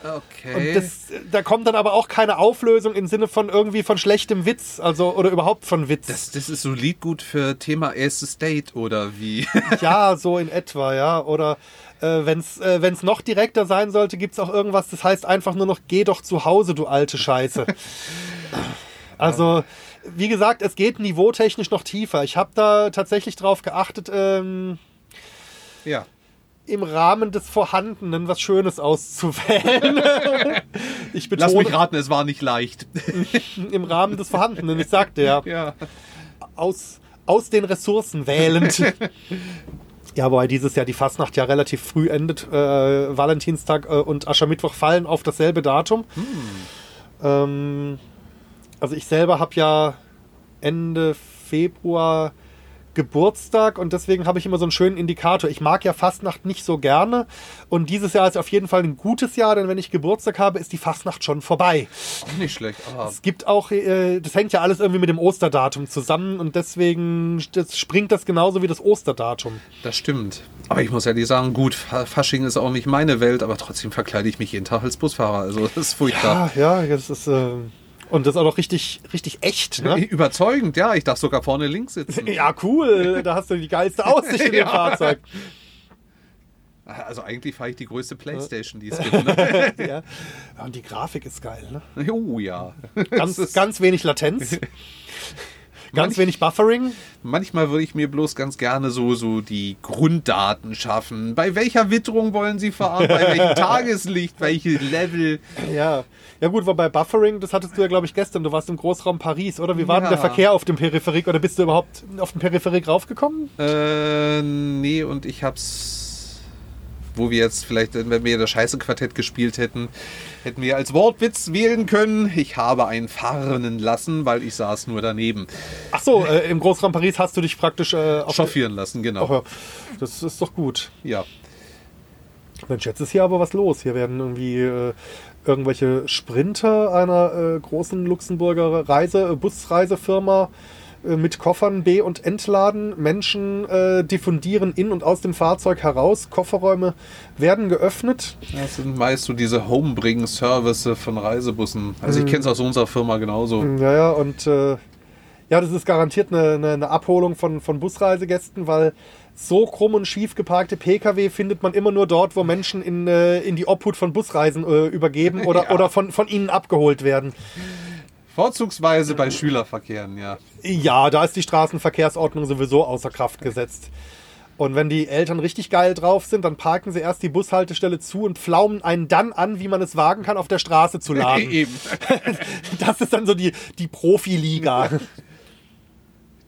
Okay. Und das, da kommt dann aber auch keine Auflösung im Sinne von irgendwie von schlechtem Witz, also oder überhaupt von Witz. das, das ist solid gut für Thema erstes Date oder wie? Ja, so in etwa, ja. Oder äh, wenn es äh, wenn's noch direkter sein sollte, gibt es auch irgendwas, das heißt einfach nur noch, geh doch zu Hause, du alte Scheiße. also, wie gesagt, es geht niveautechnisch noch tiefer. Ich habe da tatsächlich drauf geachtet, ähm, ja. im Rahmen des Vorhandenen was Schönes auszuwählen. ich Lass mich betone, raten, es war nicht leicht. im Rahmen des Vorhandenen. Ich sagte ja. ja. aus, aus den Ressourcen wählend. Ja, wobei dieses Jahr die Fastnacht ja relativ früh endet. Äh, Valentinstag äh, und Aschermittwoch fallen auf dasselbe Datum. Ähm, also ich selber habe ja Ende Februar Geburtstag und deswegen habe ich immer so einen schönen Indikator. Ich mag ja Fastnacht nicht so gerne und dieses Jahr ist auf jeden Fall ein gutes Jahr, denn wenn ich Geburtstag habe, ist die Fastnacht schon vorbei. Nicht schlecht. Ah, Es gibt auch, äh, das hängt ja alles irgendwie mit dem Osterdatum zusammen und deswegen das springt das genauso wie das Osterdatum. das stimmt. Aber ich muss ehrlich sagen, gut, Fa- Fasching ist auch nicht meine Welt, aber trotzdem verkleide ich mich jeden Tag als Busfahrer. Also das ist furchtbar. Ja, ja, das ist äh, und das ist auch noch richtig, richtig echt, ne? Überzeugend, ja. Ich darf sogar vorne links sitzen. Ja, cool. Da hast du die geilste Aussicht in dem Ja. Fahrzeug. Also eigentlich fahre ich die größte Playstation, die es gibt. Ne? Ja. Ja, Und die Grafik ist geil, ne? Oh ja. Ganz, ganz wenig Latenz. Ganz Manch- wenig Buffering. Manchmal würde ich mir bloß ganz gerne so, so die Grunddaten schaffen. Bei welcher Witterung wollen Sie fahren? Bei welchem Tageslicht? Welche Level? Ja. Ja gut, wobei Buffering, das hattest du ja, glaube ich, gestern. Du warst im Großraum Paris, oder? Wie war denn Ja. der Verkehr auf dem Peripherik? Oder bist du überhaupt auf dem Peripherik raufgekommen? Äh, nee, und ich hab's. Wo wir jetzt vielleicht, wenn wir das Scheiße-Quartett gespielt hätten, hätten wir als Wortwitz wählen können. Ich habe einen fahren lassen, weil ich saß nur daneben. Ach so, äh, im Großraum Paris hast du dich praktisch äh, auf Chauffieren lassen, genau. Ja, das ist doch gut. Ja. Mensch, jetzt ist hier aber was los. Hier werden irgendwie äh, irgendwelche Sprinter einer äh, großen Luxemburger Reise, äh, Busreisefirma äh, mit Koffern be- und entladen. Menschen äh, diffundieren in und aus dem Fahrzeug heraus. Kofferräume werden geöffnet. Das sind meist so diese Homebring-Service von Reisebussen. Also ich kenne es aus unserer Firma genauso. Ja, ja, und äh, ja, das ist garantiert eine, eine, eine Abholung von, von Busreisegästen, weil so krumm und schief geparkte Pkw findet man immer nur dort, wo Menschen in, äh, in die Obhut von Busreisen äh, übergeben oder, Ja. oder von, von ihnen abgeholt werden. Vorzugsweise bei Schülerverkehren, ja. Ja, da ist die Straßenverkehrsordnung sowieso außer Kraft gesetzt. Und wenn die Eltern richtig geil drauf sind, dann parken sie erst die Bushaltestelle zu und pflaumen einen dann an, wie man es wagen kann, auf der Straße zu laden. Eben. Das ist dann so die, die Profiliga.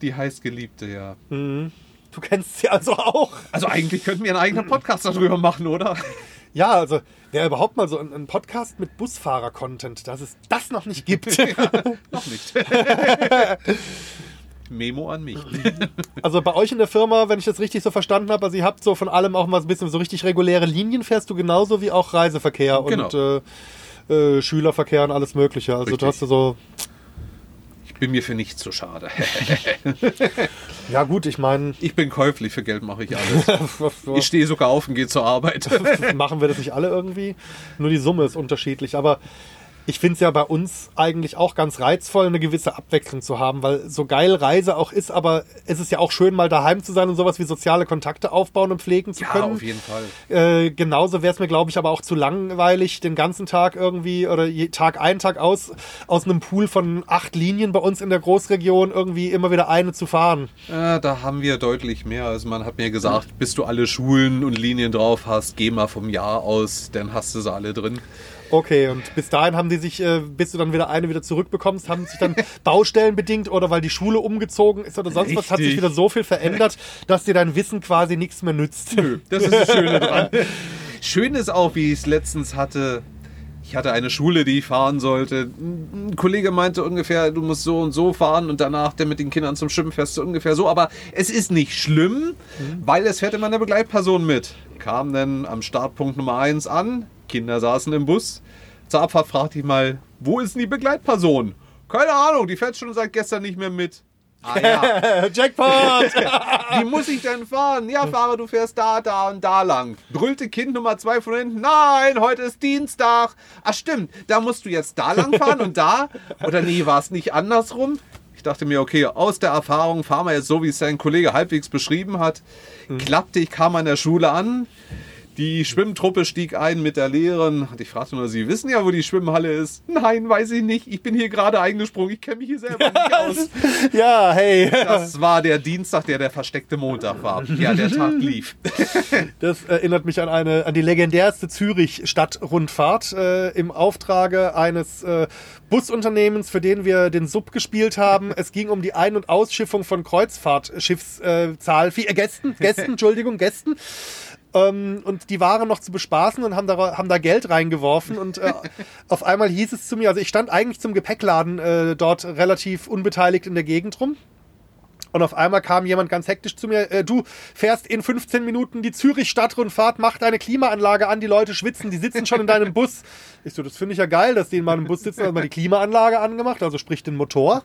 Die heißgeliebte, ja. Du kennst sie also auch. Also eigentlich könnten wir einen eigenen Podcast darüber machen, oder? Ja, also wer überhaupt mal so ein, ein Podcast mit Busfahrer-Content, dass es das noch nicht gibt. Noch nicht. Memo an mich. Also bei euch in der Firma, wenn ich das richtig so verstanden habe, also ihr habt so von allem auch mal so ein bisschen so richtig reguläre Linien, fährst du genauso wie auch Reiseverkehr Genau. und äh, äh, Schülerverkehr und alles Mögliche. Also Richtig. du hast so, bin mir für nichts zu schade. Ja, gut, ich meine, Ich bin käuflich, für Geld mache ich alles. Ich stehe sogar auf und gehe zur Arbeit. machen wir das nicht alle irgendwie? Nur die Summe ist unterschiedlich. Aber ich finde es ja bei uns eigentlich auch ganz reizvoll, eine gewisse Abwechslung zu haben, weil so geil Reise auch ist, aber es ist ja auch schön, mal daheim zu sein und sowas wie soziale Kontakte aufbauen und pflegen zu Ja, können. auf jeden Fall. Äh, genauso wäre es mir, glaube ich, aber auch zu langweilig, den ganzen Tag irgendwie oder je, Tag ein, Tag aus, aus einem Pool von acht Linien bei uns in der Großregion irgendwie immer wieder eine zu fahren. Äh, da haben wir deutlich mehr. Also man hat mir gesagt, bis du alle Schulen und Linien drauf hast, geh mal vom Jahr aus, dann hast du sie alle drin. Okay, und bis dahin haben die sich, äh, bis du dann wieder eine wieder zurückbekommst, haben sich dann Baustellen bedingt oder weil die Schule umgezogen ist oder sonst was, hat sich Richtig. wieder so viel verändert, dass dir dein Wissen quasi nichts mehr nützt. Das ist das Schöne dran. Schön ist auch, wie ich es letztens hatte. Ich hatte eine Schule, die ich fahren sollte. Ein Kollege meinte ungefähr, du musst so und so fahren und danach dann mit den Kindern zum Schwimmen fährst du ungefähr so. Aber es ist nicht schlimm, weil es fährt immer eine Begleitperson mit. Kam dann am Startpunkt Nummer 1 an, Kinder saßen im Bus. Zur Abfahrt fragte ich mal, wo ist denn die Begleitperson? Keine Ahnung, die fährt schon seit gestern nicht mehr mit. Ah ja. Jackpot! Wie muss ich denn fahren? Ja, Fahrer, du fährst da, da und da lang. Brüllte Kind Nummer zwei von hinten. Nein, heute ist Dienstag. Ach stimmt, da musst du jetzt da lang fahren und da. Oder nee, war es nicht andersrum? Ich dachte mir, okay, aus der Erfahrung fahren wir jetzt so, wie es sein Kollege halbwegs beschrieben hat. Klappte, ich kam an der Schule an. Die Schwimmtruppe stieg ein mit der Lehrerin. Ich fragte nur, Sie wissen ja, wo die Schwimmhalle ist. Nein, weiß ich nicht. Ich bin hier gerade eingesprungen. Ich kenne mich hier selber nicht aus. ja, hey. Das war der Dienstag, der der versteckte Montag war. Ja, der Tag lief. Das erinnert mich an eine an die legendärste Zürich-Stadtrundfahrt äh, im Auftrage eines äh, Busunternehmens, für den wir den Sub gespielt haben. Es ging um die Ein- und Ausschiffung von Kreuzfahrtschiffszahl, äh, äh, Gästen, Gästen, Entschuldigung, Gästen. Ähm, und die waren noch zu bespaßen und haben da, haben da Geld reingeworfen. Und äh, auf einmal hieß es zu mir, also ich stand eigentlich zum Gepäckladen äh, dort relativ unbeteiligt in der Gegend rum. Und auf einmal kam jemand ganz hektisch zu mir, äh, du fährst in 15 Minuten die Zürich-Stadtrundfahrt, mach deine Klimaanlage an, die Leute schwitzen, die sitzen schon in deinem Bus. Ich so, das finde ich ja geil, dass die in meinem Bus sitzen, also mal die Klimaanlage angemacht, also sprich den Motor.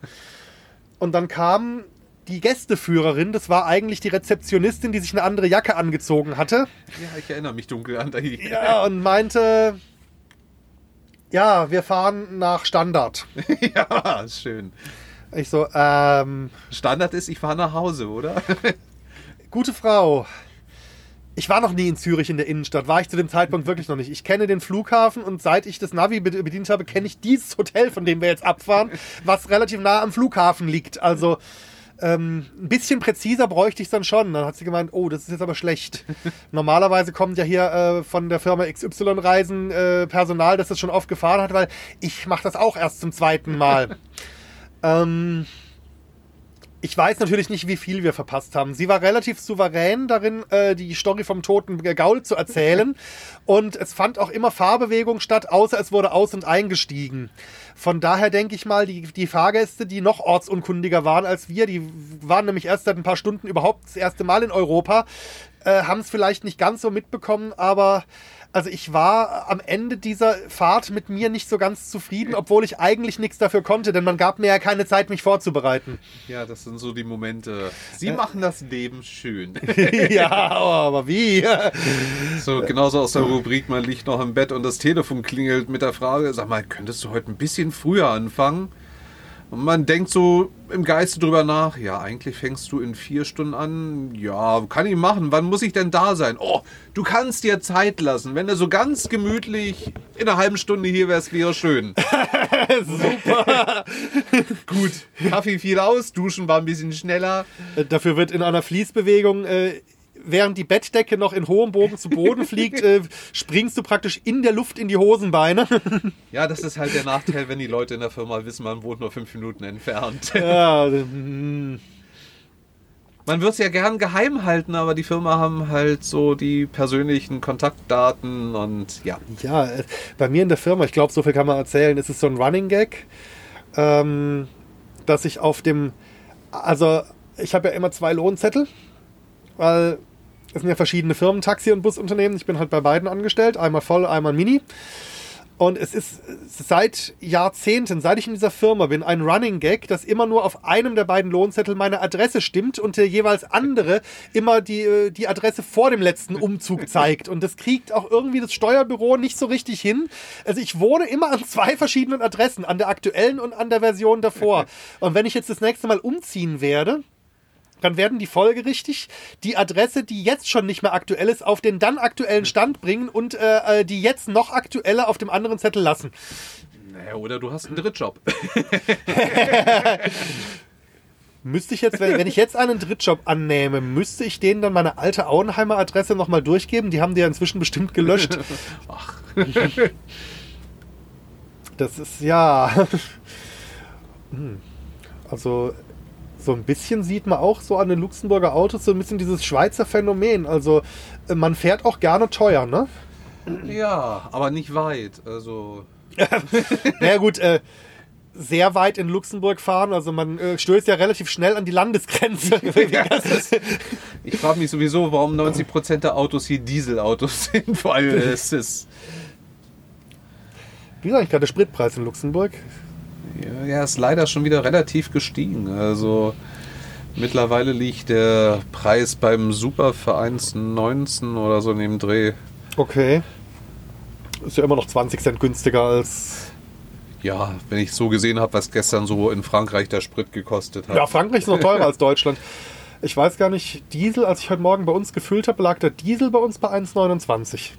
Und dann kam die Gästeführerin, das war eigentlich die Rezeptionistin, die sich eine andere Jacke angezogen hatte. Ja, ich erinnere mich dunkel an die. Ja, und meinte, ja, wir fahren nach Standard. ja, ist schön. Ich so, ähm, Standard ist, ich fahre nach Hause, oder? Gute Frau. Ich war noch nie in Zürich in der Innenstadt, war ich zu dem Zeitpunkt wirklich noch nicht. Ich kenne den Flughafen und seit ich das Navi bed- bedient habe, kenne ich dieses Hotel, von dem wir jetzt abfahren, was relativ nah am Flughafen liegt. Also ähm, ein bisschen präziser bräuchte ich es dann schon. Dann hat sie gemeint, oh, das ist jetzt aber schlecht. Normalerweise kommt ja hier äh, von der Firma XY Reisen äh, Personal, das das schon oft gefahren hat, weil ich mache das auch erst zum zweiten Mal. ähm, ich weiß natürlich nicht, wie viel wir verpasst haben. Sie war relativ souverän darin, äh, die Story vom toten Gaul zu erzählen. Und es fand auch immer Fahrbewegung statt, außer es wurde aus- und eingestiegen. Von daher denke ich mal, die, die Fahrgäste, die noch ortsunkundiger waren als wir, die waren nämlich erst seit ein paar Stunden überhaupt das erste Mal in Europa, äh, haben es vielleicht nicht ganz so mitbekommen, aber also ich war am Ende dieser Fahrt mit mir nicht so ganz zufrieden, obwohl ich eigentlich nichts dafür konnte, denn man gab mir ja keine Zeit, mich vorzubereiten. Ja, das sind so die Momente. Sie machen das Leben schön. ja, aber wie? So, genauso aus der Rubrik, man liegt noch im Bett und das Telefon klingelt mit der Frage, sag mal, könntest du heute ein bisschen früher anfangen? Und man denkt so im Geiste drüber nach, ja, eigentlich fängst du in vier Stunden an. Ja, kann ich machen. Wann muss ich denn da sein? Oh, du kannst dir Zeit lassen. Wenn du so ganz gemütlich in einer halben Stunde hier wärst, wäre schön. Super. Gut, Kaffee fiel aus, Duschen war ein bisschen schneller. Dafür wird in einer Fließbewegung, äh, während die Bettdecke noch in hohem Bogen zu Boden fliegt, äh, springst du praktisch in der Luft in die Hosenbeine. Ja, das ist halt der Nachteil, wenn die Leute in der Firma wissen, man wohnt nur fünf Minuten entfernt. ja, mm, Man wird es ja gern geheim halten, aber die Firma haben halt so die persönlichen Kontaktdaten und ja. ja, äh, bei mir in der Firma, ich glaube, so viel kann man erzählen, es ist so ein Running Gag, ähm, dass ich auf dem, also ich habe ja immer zwei Lohnzettel, weil es sind ja verschiedene Firmen, Taxi- und Busunternehmen. Ich bin halt bei beiden angestellt, einmal voll, einmal mini. Und es ist seit Jahrzehnten, seit ich in dieser Firma bin, ein Running Gag, dass immer nur auf einem der beiden Lohnzettel meine Adresse stimmt und der jeweils andere immer die, äh, die Adresse vor dem letzten Umzug zeigt. Und das kriegt auch irgendwie das Steuerbüro nicht so richtig hin. Also ich wohne immer an zwei verschiedenen Adressen, an der aktuellen und an der Version davor. Und wenn ich jetzt das nächste Mal umziehen werde, dann werden die folgerichtig die Adresse, die jetzt schon nicht mehr aktuell ist, auf den dann aktuellen Stand bringen und äh, äh die jetzt noch aktuelle auf dem anderen Zettel lassen. Naja, oder du hast einen Drittjob. müsste ich jetzt, wenn, wenn ich jetzt einen Drittjob annehme, müsste ich denen dann meine alte Auenheimer Adresse nochmal durchgeben? Die haben die ja inzwischen bestimmt gelöscht. Ach. Das ist ja. Hm. Also so ein bisschen sieht man auch so an den Luxemburger Autos so ein bisschen dieses Schweizer Phänomen. Also äh, man fährt auch gerne teuer, ne? Ja, aber nicht weit. Also. naja gut, äh, sehr weit in Luxemburg fahren. Also man äh, stößt ja relativ schnell an die Landesgrenze. ich frage mich sowieso, warum 90 Prozent der Autos hier Dieselautos sind, weil es ist. Wie ist eigentlich gerade der Spritpreis in Luxemburg? Ja, ist leider schon wieder relativ gestiegen. Also mittlerweile liegt der Preis beim Super für 1,19 oder so in dem Dreh. Okay. Ist ja immer noch 20 Cent günstiger als. Ja, wenn ich so gesehen habe, was gestern so in Frankreich der Sprit gekostet hat. Ja, Frankreich ist noch teurer als Deutschland. Ich weiß gar nicht, Diesel, als ich heute Morgen bei uns gefüllt habe, lag der Diesel bei uns bei 1,29.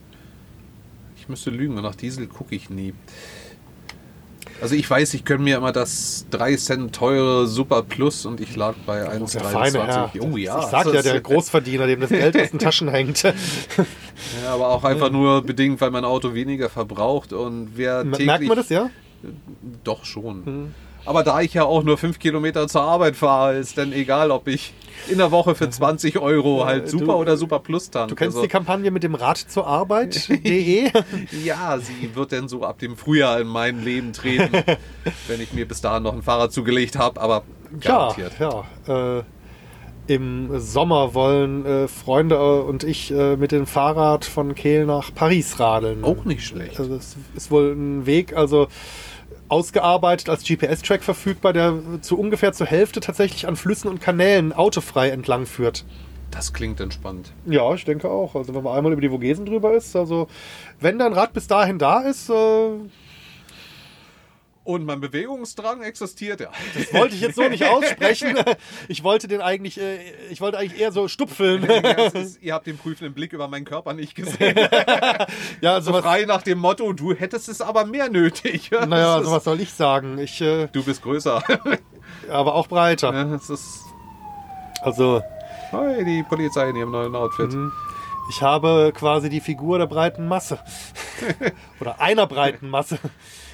Ich müsste lügen, nach Diesel gucke ich nie. Also ich weiß, ich gönne mir immer das 3 Cent teure Super Plus und ich lag bei 1,23. Oh ja. Ich sag ja, der Großverdiener, dem das Geld aus den Taschen hängt. ja, aber auch einfach nur bedingt, weil mein Auto weniger verbraucht und wer täglich... Merkt man das, ja? Doch schon. Hm. Aber da ich ja auch nur 5 Kilometer zur Arbeit fahre, ist dann egal, ob ich in der Woche für 20 Euro halt Super du, oder Super Plus tank. Du kennst also, die Kampagne mit dem Rad zur Arbeit.de? ja, sie wird dann so ab dem Frühjahr in mein Leben treten, wenn ich mir bis dahin noch ein Fahrrad zugelegt habe, aber garantiert. Ja, ja. Äh, Im Sommer wollen äh, Freunde äh, und ich äh, mit dem Fahrrad von Kehl nach Paris radeln. Auch nicht schlecht. Also es ist wohl ein Weg, also ausgearbeitet als GPS-Track verfügbar, der zu ungefähr zur Hälfte tatsächlich an Flüssen und Kanälen autofrei entlang führt. Das klingt entspannt. Ja, ich denke auch. Also wenn man einmal über die Vogesen drüber ist, also wenn dein Rad bis dahin da ist, äh, und mein Bewegungsdrang existiert ja. Das wollte ich jetzt so nicht aussprechen. Ich wollte den eigentlich, äh, ich wollte eigentlich eher so stupfeln. Ist, ihr habt den prüfenden Blick über meinen Körper nicht gesehen. ja, also so frei nach dem Motto, du hättest es aber mehr nötig. Naja, also was soll ich sagen? Ich, äh, du bist größer. aber auch breiter. Ja, es ist also. Hey, die Polizei in ihrem neuen Outfit. Mhm. Ich habe quasi die Figur der breiten Masse. Oder einer breiten Masse.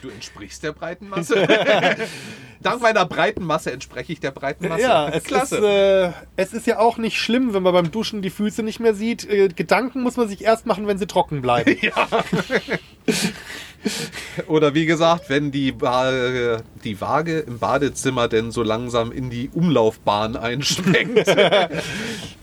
Du entsprichst der breiten Masse. Dank meiner breiten Masse entspreche ich der breiten Masse. Ja, es Klasse. Ist, äh, es ist ja auch nicht schlimm, wenn man beim Duschen die Füße nicht mehr sieht. Äh, Gedanken muss man sich erst machen, wenn sie trocken bleiben. Ja. Oder wie gesagt, wenn die, Waage, die Waage im Badezimmer denn so langsam in die Umlaufbahn einschwenkt.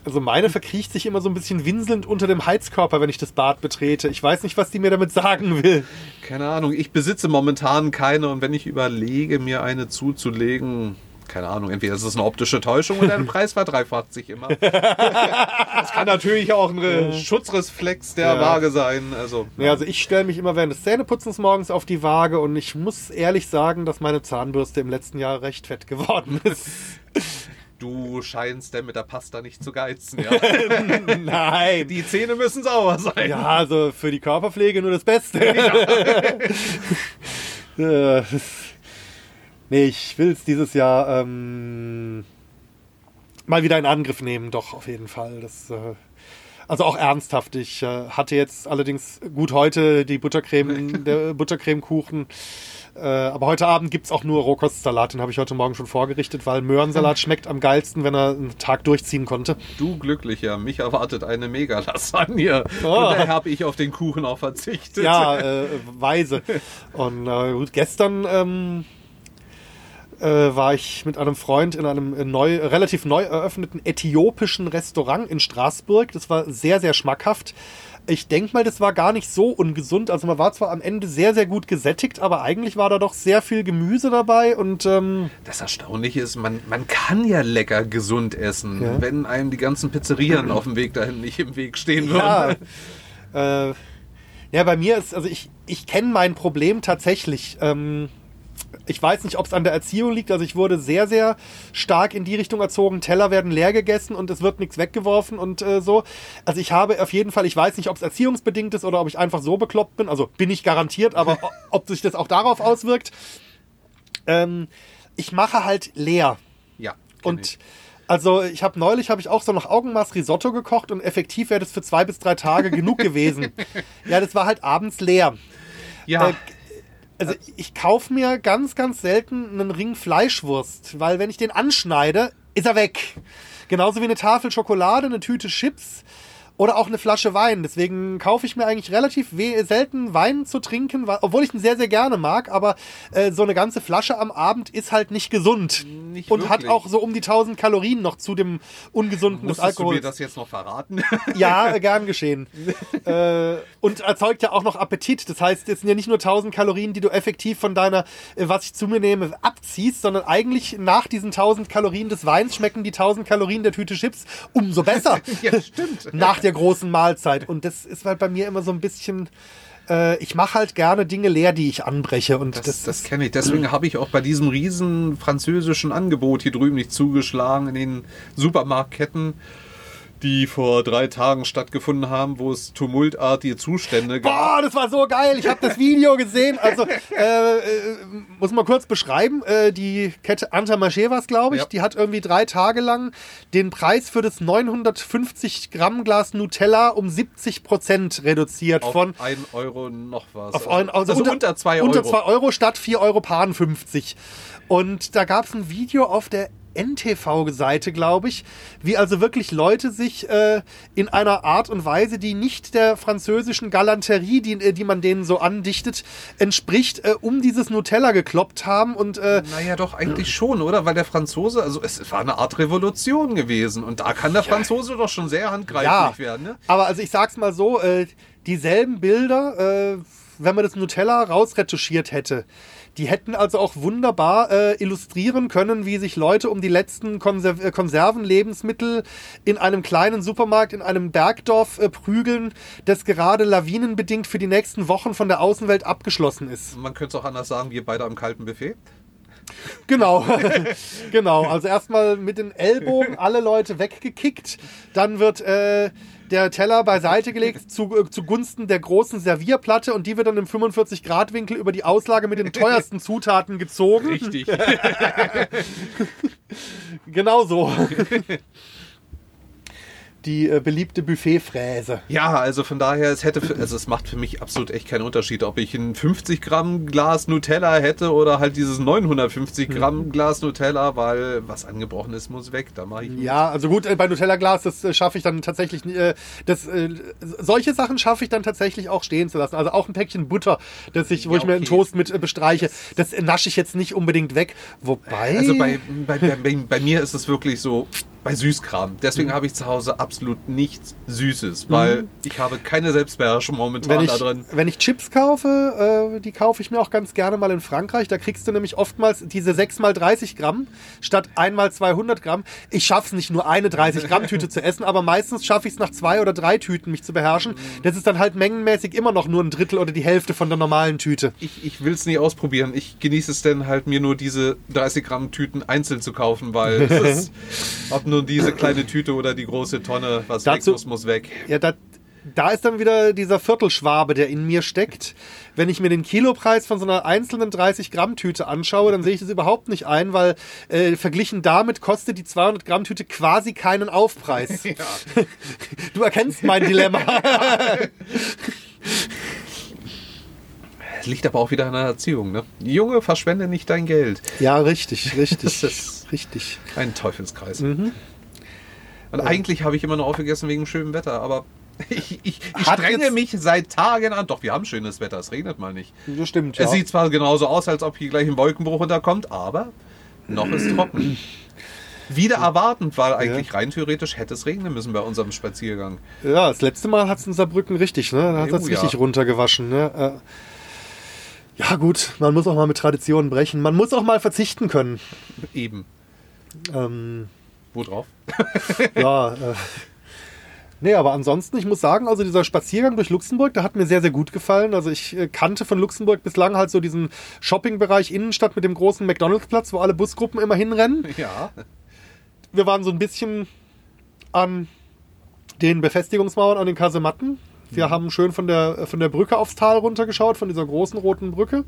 Also meine verkriecht sich immer so ein bisschen winselnd unter dem Heizkörper, wenn ich das Bad betrete. Ich weiß nicht, was die mir damit sagen will. Keine Ahnung, ich besitze momentan keine und wenn ich überlege, mir eine zuzulegen, keine Ahnung, entweder ist es eine optische Täuschung oder der Preis verdreifacht sich immer. das kann natürlich auch ein Schutzreflex der ja. Waage sein. Also, ja, also ich stelle mich immer während des Zähneputzens morgens auf die Waage und ich muss ehrlich sagen, dass meine Zahnbürste im letzten Jahr recht fett geworden ist. Du scheinst denn mit der Pasta nicht zu geizen, ja? Nein. Die Zähne müssen sauber sein. Ja, also für die Körperpflege nur das Beste. Ja. Nee, ich will es dieses Jahr ähm, mal wieder in Angriff nehmen, doch, auf jeden Fall. Das, äh, also auch ernsthaft. Ich äh, hatte jetzt allerdings gut heute die Buttercreme, der Buttercremekuchen. Äh, aber heute Abend gibt es auch nur Rohkostsalat. Den habe ich heute Morgen schon vorgerichtet, weil Möhrensalat schmeckt am geilsten, wenn er einen Tag durchziehen konnte. Du Glücklicher, mich erwartet eine Mega-Lasagne. Oh. Daher habe ich auf den Kuchen auch verzichtet. Ja, äh, weise. Und äh, gut, gestern... Ähm, äh, war ich mit einem Freund in einem äh, neu, relativ neu eröffneten äthiopischen Restaurant in Straßburg. Das war sehr, sehr schmackhaft. Ich denke mal, das war gar nicht so ungesund. Also man war zwar am Ende sehr, sehr gut gesättigt, aber eigentlich war da doch sehr viel Gemüse dabei und ähm, Das Erstaunliche ist, man, man kann ja lecker gesund essen, Ja. wenn einem die ganzen Pizzerien auf dem Weg dahin nicht im Weg stehen ja, würden. äh, ja, bei mir ist, also ich, ich kenne mein Problem tatsächlich. Ähm, ich weiß nicht, ob es an der Erziehung liegt. Also ich wurde sehr, sehr stark in die Richtung erzogen. Teller werden leer gegessen und es wird nichts weggeworfen und äh, so. Also ich habe auf jeden Fall, ich weiß nicht, ob es erziehungsbedingt ist oder ob ich einfach so bekloppt bin. Also bin ich garantiert, aber ob sich das auch darauf auswirkt. Ähm, ich mache halt leer. Ja. Und ich. also ich habe neulich habe ich auch so noch Augenmaß Risotto gekocht und effektiv wäre das für zwei bis drei Tage genug gewesen. Ja, das war halt abends leer. ja. äh, Also ich kaufe mir ganz, ganz selten einen Ring Fleischwurst, weil wenn ich den anschneide, ist er weg. Genauso wie eine Tafel Schokolade, eine Tüte Chips oder auch eine Flasche Wein. Deswegen kaufe ich mir eigentlich relativ selten Wein zu trinken, obwohl ich ihn sehr, sehr gerne mag. Aber äh, so eine ganze Flasche am Abend ist halt nicht gesund. Nicht und hat wirklich. auch so um die 1000 Kalorien noch zu dem Ungesunden des Musstest du mir Alkohols. das jetzt noch verraten? Ja, äh, gern geschehen. äh, und erzeugt ja auch noch Appetit. Das heißt, es sind ja nicht nur 1000 Kalorien, die du effektiv von deiner, äh, was ich zu mir nehme, abziehst, sondern eigentlich nach diesen 1000 Kalorien des Weins schmecken die 1000 Kalorien der Tüte Chips umso besser. ja, stimmt. nach der großen Mahlzeit. Und das ist halt bei mir immer so ein bisschen. Äh, ich mache halt gerne Dinge leer, die ich anbreche. Und das, Das, das kenne ich. Deswegen habe ich auch bei diesem riesen französischen Angebot hier drüben nicht zugeschlagen in den Supermarktketten, die vor drei Tagen stattgefunden haben, wo es tumultartige Zustände gab. Boah, das war so geil. Ich habe das Video gesehen. Also, äh, äh, muss mal kurz beschreiben. Äh, die Kette Antamarché war es, glaube ich. Ja. Die hat irgendwie drei Tage lang den Preis für das 950 Gramm Glas Nutella um 70 Prozent reduziert. Auf von 1 Euro noch was. auf ein, also, unter 2 Euro. Unter 2 Euro statt 4,50 Euro. Und da gab es ein Video auf der NTV-Seite, glaube ich, wie also wirklich Leute sich äh, in einer Art und Weise, die nicht der französischen Galanterie, die, äh, die man denen so andichtet, entspricht, äh, um dieses Nutella gekloppt haben und äh, Naja, doch, eigentlich schon, oder? Weil der Franzose, also es war eine Art Revolution gewesen. Und da kann der Franzose doch schon sehr handgreiflich ja, werden, ne? aber also ich sag's mal so, äh, dieselben Bilder, äh, wenn man das Nutella rausretuschiert hätte, die hätten also auch wunderbar äh, illustrieren können, wie sich Leute um die letzten Konser äh, Konservenlebensmittel in einem kleinen Supermarkt in einem Bergdorf äh, prügeln, das gerade lawinenbedingt für die nächsten Wochen von der Außenwelt abgeschlossen ist. Man könnte es auch anders sagen, wir beide am kalten Buffet. Genau, genau. Also erstmal mit den Ellbogen alle Leute weggekickt, dann wird äh, der Teller beiseite gelegt zu, äh, zugunsten der großen Servierplatte und die wird dann im 45-Grad-Winkel über die Auslage mit den teuersten Zutaten gezogen. Richtig. Genau so. Die äh, beliebte Buffetfräse. Ja, also von daher, es hätte, für, also es macht für mich absolut echt keinen Unterschied, ob ich ein 50 Gramm Glas Nutella hätte oder halt dieses 950 Gramm Glas Nutella, weil was angebrochen ist, muss weg. Da mache ich Ja, also gut, äh, bei Nutella-Glas, das äh, schaffe ich dann tatsächlich, äh, das, äh, solche Sachen schaffe ich dann tatsächlich auch stehen zu lassen. Also auch ein Päckchen Butter, das ich, wo Ja, ich mir einen okay. Toast mit äh, bestreiche, das nasche ich jetzt nicht unbedingt weg. Wobei. Also bei, bei, bei, bei mir ist es wirklich so, bei Süßkram. Deswegen habe ich zu Hause absolut nichts Süßes, weil ich habe keine Selbstbeherrschung momentan wenn ich, da drin. wenn ich Chips kaufe, äh, die kaufe ich mir auch ganz gerne mal in Frankreich. Da kriegst du nämlich oftmals diese 6 mal 30 Gramm statt 1 mal 200 Gramm. Ich schaffe es nicht nur eine 30 Gramm Tüte zu essen, aber meistens schaffe ich es nach zwei oder drei Tüten mich zu beherrschen. Das ist dann halt mengenmäßig immer noch nur ein Drittel oder die Hälfte von der normalen Tüte. Ich, ich will es nie ausprobieren. Ich genieße es dann halt mir nur diese 30 Gramm Tüten einzeln zu kaufen, weil es ist, nur diese kleine Tüte oder die große Tonne, was Dazu- weg muss, muss weg. Ja, da, da ist dann wieder dieser Viertelschwabe, der in mir steckt. Wenn ich mir den Kilopreis von so einer einzelnen 30 Gramm Tüte anschaue, dann sehe ich das überhaupt nicht ein, weil äh, verglichen damit kostet die 200 Gramm Tüte quasi keinen Aufpreis. Du erkennst mein Dilemma. Es liegt aber auch wieder an der Erziehung, ne? Junge, verschwende nicht dein Geld. ja, richtig, richtig, Das ist- richtig. Ein Teufelskreis. Mhm. Und eigentlich habe ich immer nur aufgegessen wegen schönem Wetter, aber ich, ich, ich strenge jetzt- mich seit Tagen an. Doch, wir haben schönes Wetter, es regnet mal nicht. Das stimmt, ja. Es sieht zwar genauso aus, als ob hier gleich ein Wolkenbruch unterkommt, aber Noch ist trocken. Wieder erwartend, weil eigentlich rein theoretisch hätte es regnen müssen bei unserem Spaziergang. Ja, das letzte Mal hat es in Saarbrücken richtig, ne? Da hat es Oh, ja. richtig runtergewaschen, ne? Äh, ja, gut, man muss auch mal mit Traditionen brechen. Man muss auch mal verzichten können. Eben. Ähm, Wo drauf? ja, äh, nee, aber ansonsten, ich muss sagen, also dieser Spaziergang durch Luxemburg, der hat mir sehr, sehr gut gefallen. Also ich äh, kannte von Luxemburg bislang halt so diesen Shoppingbereich Innenstadt mit dem großen McDonalds-Platz, wo alle Busgruppen immer hinrennen. Ja. Wir waren so ein bisschen an den Befestigungsmauern, an den Kasematten. Wir haben schön von der, von der Brücke aufs Tal runtergeschaut, von dieser großen roten Brücke.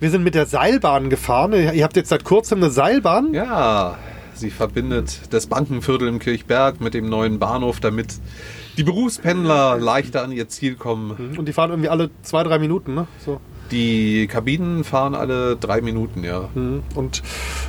Wir sind mit der Seilbahn gefahren. Ihr habt jetzt seit kurzem eine Seilbahn. Ja, sie verbindet das Bankenviertel im Kirchberg mit dem neuen Bahnhof, damit die Berufspendler leichter an ihr Ziel kommen. Und die fahren irgendwie alle zwei, drei Minuten, ne? So. Die Kabinen fahren alle drei Minuten, ja. Und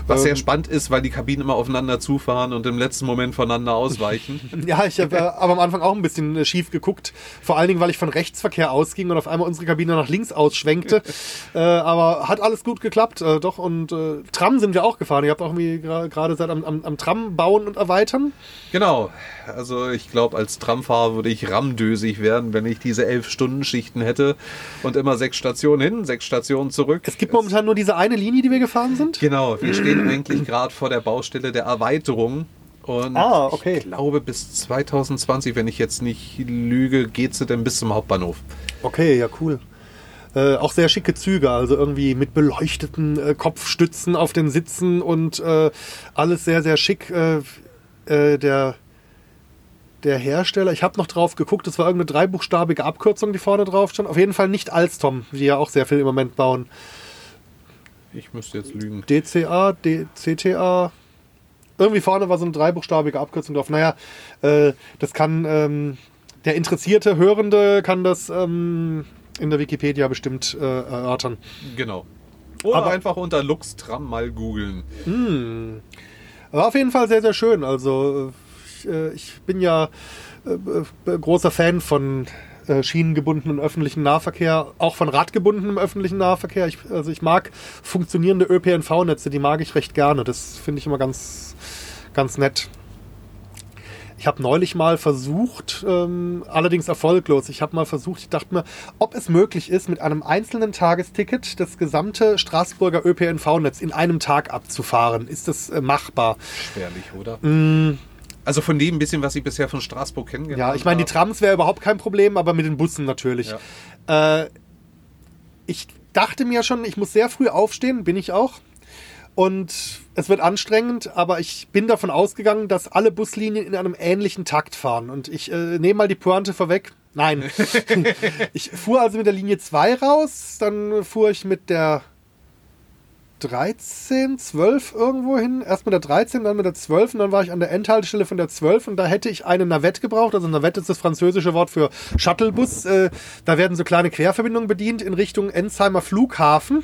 Was sehr ähm, spannend ist, weil die Kabinen immer aufeinander zufahren und im letzten Moment voneinander ausweichen. Ja, ich habe äh, aber am Anfang auch ein bisschen äh, schief geguckt. Vor allen Dingen, weil ich von Rechtsverkehr ausging und auf einmal unsere Kabine nach links ausschwenkte. äh, aber hat alles gut geklappt, äh, doch. Und äh, Tram sind wir auch gefahren. Ihr habt auch irgendwie gra- gerade seit am, am, am Tram bauen und erweitern. genau. Also ich glaube, als Tramfahrer würde ich ramdösig werden, wenn ich diese elf Stunden Schichten hätte und immer sechs Stationen hin, sechs Stationen zurück. Es gibt momentan nur diese eine Linie, die wir gefahren sind. Genau, wir stehen eigentlich gerade vor der Baustelle der Erweiterung. Und Ah, okay. ich glaube, bis 2020, wenn ich jetzt nicht lüge, geht sie dann bis zum Hauptbahnhof. Okay, ja, cool. Äh, auch sehr schicke Züge, also irgendwie mit beleuchteten äh, Kopfstützen auf den Sitzen und äh, alles sehr, sehr schick. Äh, äh, der, der Hersteller, ich habe noch drauf geguckt, das war irgendeine dreibuchstabige Abkürzung, die vorne drauf stand. Auf jeden Fall nicht Alstom, die ja auch sehr viel im Moment bauen. Ich müsste jetzt lügen. DCA, DCTA. Irgendwie vorne war so eine dreibuchstabige Abkürzung drauf. Naja, äh, das kann ähm, der interessierte Hörende kann das ähm, in der Wikipedia bestimmt äh, erörtern. Genau. Oder Aber- einfach unter Luxtram mal googeln. War auf jeden Fall sehr, sehr schön. Also ich, äh, ich bin ja äh, äh, großer Fan von schienengebundenem öffentlichen Nahverkehr, auch von radgebundenem öffentlichen Nahverkehr. Ich, also ich mag funktionierende ÖPNV-Netze, die mag ich recht gerne. Das finde ich immer ganz, ganz nett. Ich habe neulich mal versucht, ähm, allerdings erfolglos, ich habe mal versucht, ich dachte mir, ob es möglich ist, mit einem einzelnen Tagesticket das gesamte Straßburger ÖPNV-Netz in einem Tag abzufahren. Ist das äh, machbar? Schwerlich, oder? Also von dem bisschen, was ich bisher von Straßburg kennengelernt Ja, ich meine, die habe. Trams wäre überhaupt kein Problem, aber mit den Bussen natürlich. Äh, ich dachte mir schon, ich muss sehr früh aufstehen, bin ich auch. Und es wird anstrengend, aber ich bin davon ausgegangen, dass alle Buslinien in einem ähnlichen Takt fahren. Und ich äh, nehme mal die Pointe vorweg. Nein. ich fuhr also mit der Linie 2 raus, dann fuhr ich mit der 13, 12 irgendwo hin. Erst mit der 13, dann mit der 12 und dann war ich an der Endhaltestelle von der 12 und da hätte ich eine Navette gebraucht. Also Navette ist das französische Wort für Shuttlebus. Äh, da werden so kleine Querverbindungen bedient in Richtung Enzheimer Flughafen.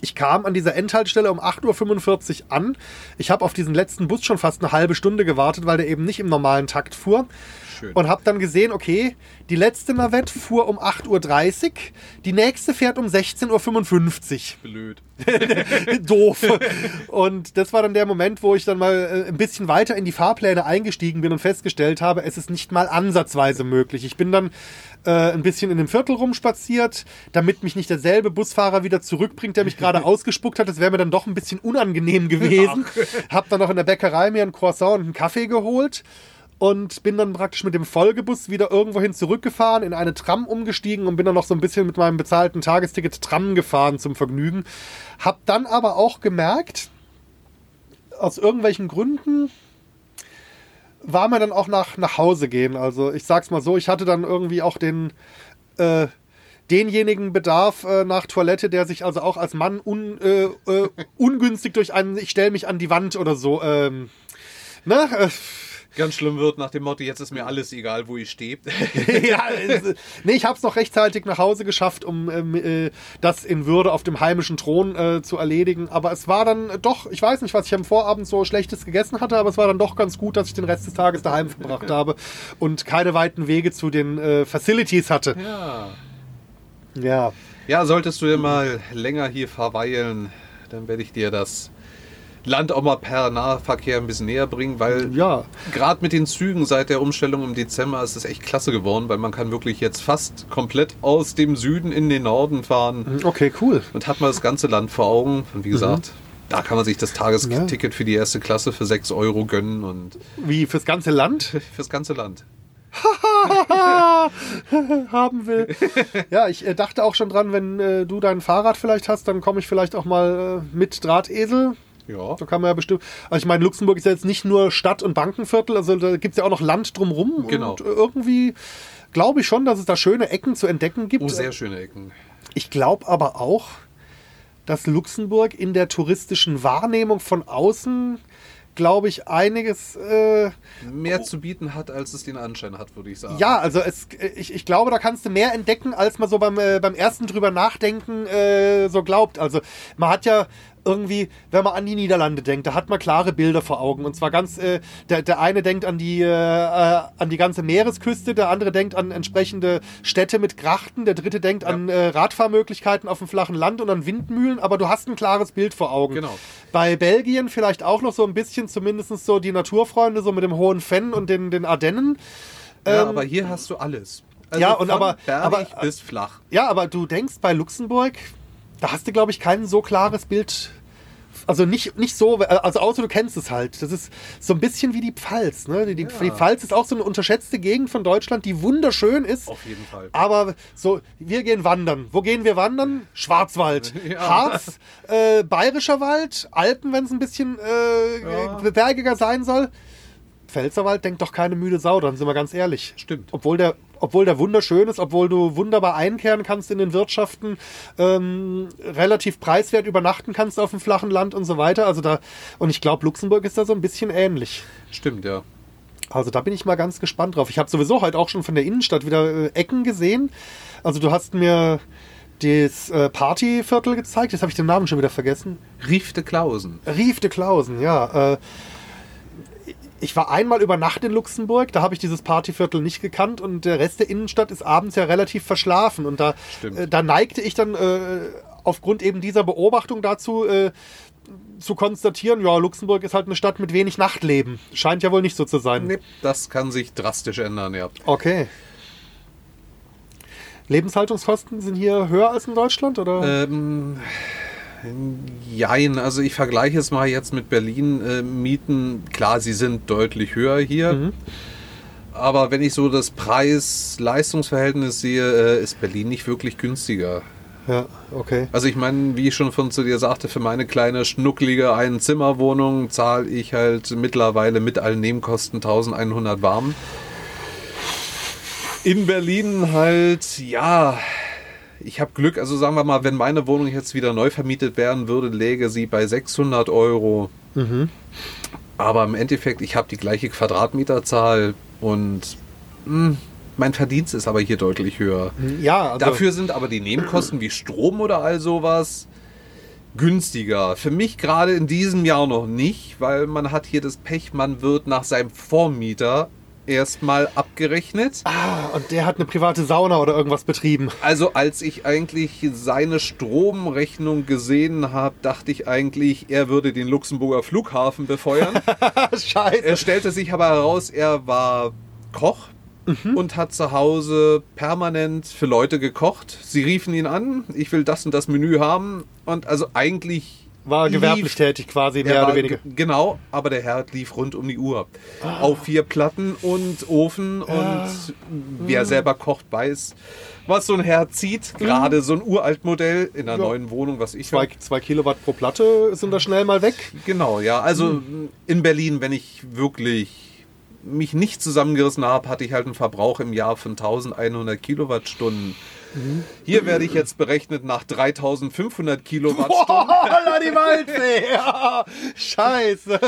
Ich kam an dieser Endhaltestelle um 8.45 Uhr an. Ich habe auf diesen letzten Bus schon fast eine halbe Stunde gewartet, weil der eben nicht im normalen Takt fuhr. Schön. Und habe dann gesehen, okay, die letzte Navette fuhr um 8.30 Uhr, die nächste fährt um 16.55 Uhr. Blöd. doof. Und das war dann der Moment, wo ich dann mal äh, ein bisschen weiter in die Fahrpläne eingestiegen bin und festgestellt habe, es ist nicht mal ansatzweise möglich. Ich bin dann äh, ein bisschen in dem Viertel rumspaziert, damit mich nicht derselbe Busfahrer wieder zurückbringt, der mich gerade ausgespuckt hat. Das wäre mir dann doch ein bisschen unangenehm gewesen. Hab dann noch in der Bäckerei mir ein Croissant und einen Kaffee geholt und bin dann praktisch mit dem Folgebus wieder irgendwohin zurückgefahren, in eine Tram umgestiegen und bin dann noch so ein bisschen mit meinem bezahlten Tagesticket Tram gefahren zum Vergnügen. Hab dann aber auch gemerkt, aus irgendwelchen Gründen war mir dann auch nach, nach Hause gehen. Also ich sag's mal so, ich hatte dann irgendwie auch den äh, denjenigen Bedarf äh, nach Toilette, der sich also auch als Mann un, äh, äh, ungünstig durch einen, ich stell mich an die Wand oder so, ähm, ne? Äh, Ganz schlimm wird nach dem Motto, jetzt ist mir alles egal, wo ich stehe. ja, nee, ich habe es noch rechtzeitig nach Hause geschafft, um ähm, äh, das in Würde auf dem heimischen Thron äh, zu erledigen. Aber es war dann doch, ich weiß nicht, was ich am Vorabend so Schlechtes gegessen hatte, aber es war dann doch ganz gut, dass ich den Rest des Tages daheim verbracht habe und keine weiten Wege zu den äh, Facilities hatte. ja. Ja. Ja, solltest du ja mal länger hier verweilen, dann werde ich dir das Land auch mal per Nahverkehr ein bisschen näher bringen, weil Ja. gerade mit den Zügen seit der Umstellung im Dezember ist es echt klasse geworden, weil man kann wirklich jetzt fast komplett aus dem Süden in den Norden fahren Okay, cool. und hat mal das ganze Land vor Augen. Und wie gesagt, da kann man sich das Tagesticket für die erste Klasse für 6 Euro gönnen und Wie fürs ganze Land fürs ganze Land. haben will. Ja, ich äh, dachte auch schon dran, wenn äh, du dein Fahrrad vielleicht hast, dann komme ich vielleicht auch mal äh, mit Drahtesel. Ja. Da kann man ja bestimmt. Also ich meine, Luxemburg ist ja jetzt nicht nur Stadt und Bankenviertel, also da gibt es ja auch noch Land drumrum. Genau. Und äh, irgendwie glaube ich schon, dass es da schöne Ecken zu entdecken gibt. Oh, sehr schöne Ecken. Ich glaube aber auch, dass Luxemburg in der touristischen Wahrnehmung von außen, glaube ich, einiges. Äh, Mehr zu bieten hat, als es den Anschein hat, würde ich sagen. ja, also es, äh, ich, ich glaube, da kannst du mehr entdecken, als man so beim, äh, beim ersten drüber nachdenken äh, so glaubt. Also man hat ja irgendwie, wenn man an die Niederlande denkt, da hat man klare Bilder vor Augen. Und zwar ganz, äh, der, der eine denkt an die, äh, äh, an die ganze Meeresküste, der andere denkt an entsprechende Städte mit Grachten, der dritte denkt an äh, Radfahrmöglichkeiten auf dem flachen Land und an Windmühlen, aber du hast ein klares Bild vor Augen. Genau. Bei Belgien vielleicht auch noch so ein bisschen, zumindest so die Naturfreunde, so mit dem hohen Fenn und den, den Ardennen. Ja, Ähm, aber hier hast du alles. Also ja, und aber- aber- bis flach. Ja, aber du denkst bei Luxemburg, da hast du, glaube ich, kein so klares Bild. Also nicht, nicht so, also außer du kennst es halt. Das ist so ein bisschen wie die Pfalz. Ne? Die, die, die Pfalz ist auch so eine unterschätzte Gegend von Deutschland, die wunderschön ist. Auf jeden Fall. Aber so, wir gehen wandern. Wo gehen wir wandern? Schwarzwald. Ja. Harz, äh, Bayerischer Wald, Alpen, wenn es ein bisschen äh, Ja. bergiger sein soll. Pfälzerwald denkt doch keine müde Sau, dann sind wir ganz ehrlich. Stimmt. Obwohl der, obwohl der wunderschön ist, obwohl du wunderbar einkehren kannst in den Wirtschaften, ähm, relativ preiswert übernachten kannst auf dem flachen Land und so weiter. Also da, und ich glaube, Luxemburg ist da so ein bisschen ähnlich. Stimmt, ja. Also da bin ich mal ganz gespannt drauf. Ich habe sowieso halt auch schon von der Innenstadt wieder äh, Ecken gesehen. Also du hast mir das äh, Partyviertel gezeigt. Jetzt habe ich den Namen schon wieder vergessen. Rief de Klausen. Rief de Klausen, ja. Äh, ich war einmal über Nacht in Luxemburg, da habe ich dieses Partyviertel nicht gekannt und der Rest der Innenstadt ist abends ja relativ verschlafen. Und da, äh, da neigte ich dann äh, aufgrund eben dieser Beobachtung dazu, äh, zu konstatieren, ja, Luxemburg ist halt eine Stadt mit wenig Nachtleben. Scheint ja wohl nicht so zu sein. Nee, das kann sich drastisch ändern, ja. Okay. Lebenshaltungskosten sind hier höher als in Deutschland, oder? Ähm, jein, also ich vergleiche es mal jetzt mit Berlin. Äh, Mieten, klar, sie sind deutlich höher hier. Mhm. Aber wenn ich so das Preis-Leistungs-Verhältnis sehe, äh, ist Berlin nicht wirklich günstiger. ja, okay. Also ich meine, wie ich schon von zu dir sagte, für meine kleine schnucklige Einzimmerwohnung zahle ich halt mittlerweile mit allen Nebenkosten 1100 warm. In Berlin halt, ja, ich habe Glück, also sagen wir mal, wenn meine Wohnung jetzt wieder neu vermietet werden würde, läge sie bei 600 Euro. Aber im Endeffekt, ich habe die gleiche Quadratmeterzahl und mh, mein Verdienst ist aber hier deutlich höher. Ja, also, Dafür sind aber die Nebenkosten wie Strom oder all sowas günstiger. Für mich gerade in diesem Jahr noch nicht, weil man hat hier das Pech, man wird nach seinem Vormieter erstmal abgerechnet. Ah, und der hat eine private Sauna oder irgendwas betrieben. Also als ich eigentlich seine Stromrechnung gesehen habe, dachte ich eigentlich, er würde den Luxemburger Flughafen befeuern. Scheiße. Er stellte sich aber heraus, er war Koch und hat zu Hause permanent für Leute gekocht. Sie riefen ihn an, ich will das und das Menü haben. Und also eigentlich War gewerblich lief- tätig quasi, mehr oder weniger. ge- Genau, aber der Herr lief rund um die Uhr. Auf vier Platten und Ofen. Und wer selber kocht, weiß, was so ein Herr zieht. Gerade so ein Uraltmodell in einer Ja. neuen Wohnung, was ich Zwei, hab. zwei Kilowatt pro Platte sind da schnell mal weg. Genau, ja. Also in Berlin, wenn ich wirklich mich nicht zusammengerissen habe, hatte ich halt einen Verbrauch im Jahr von 1100 Kilowattstunden. Hier werde ich jetzt berechnet nach 3500 Kilowattstunden. Holla die Waldsee! Ja, scheiße.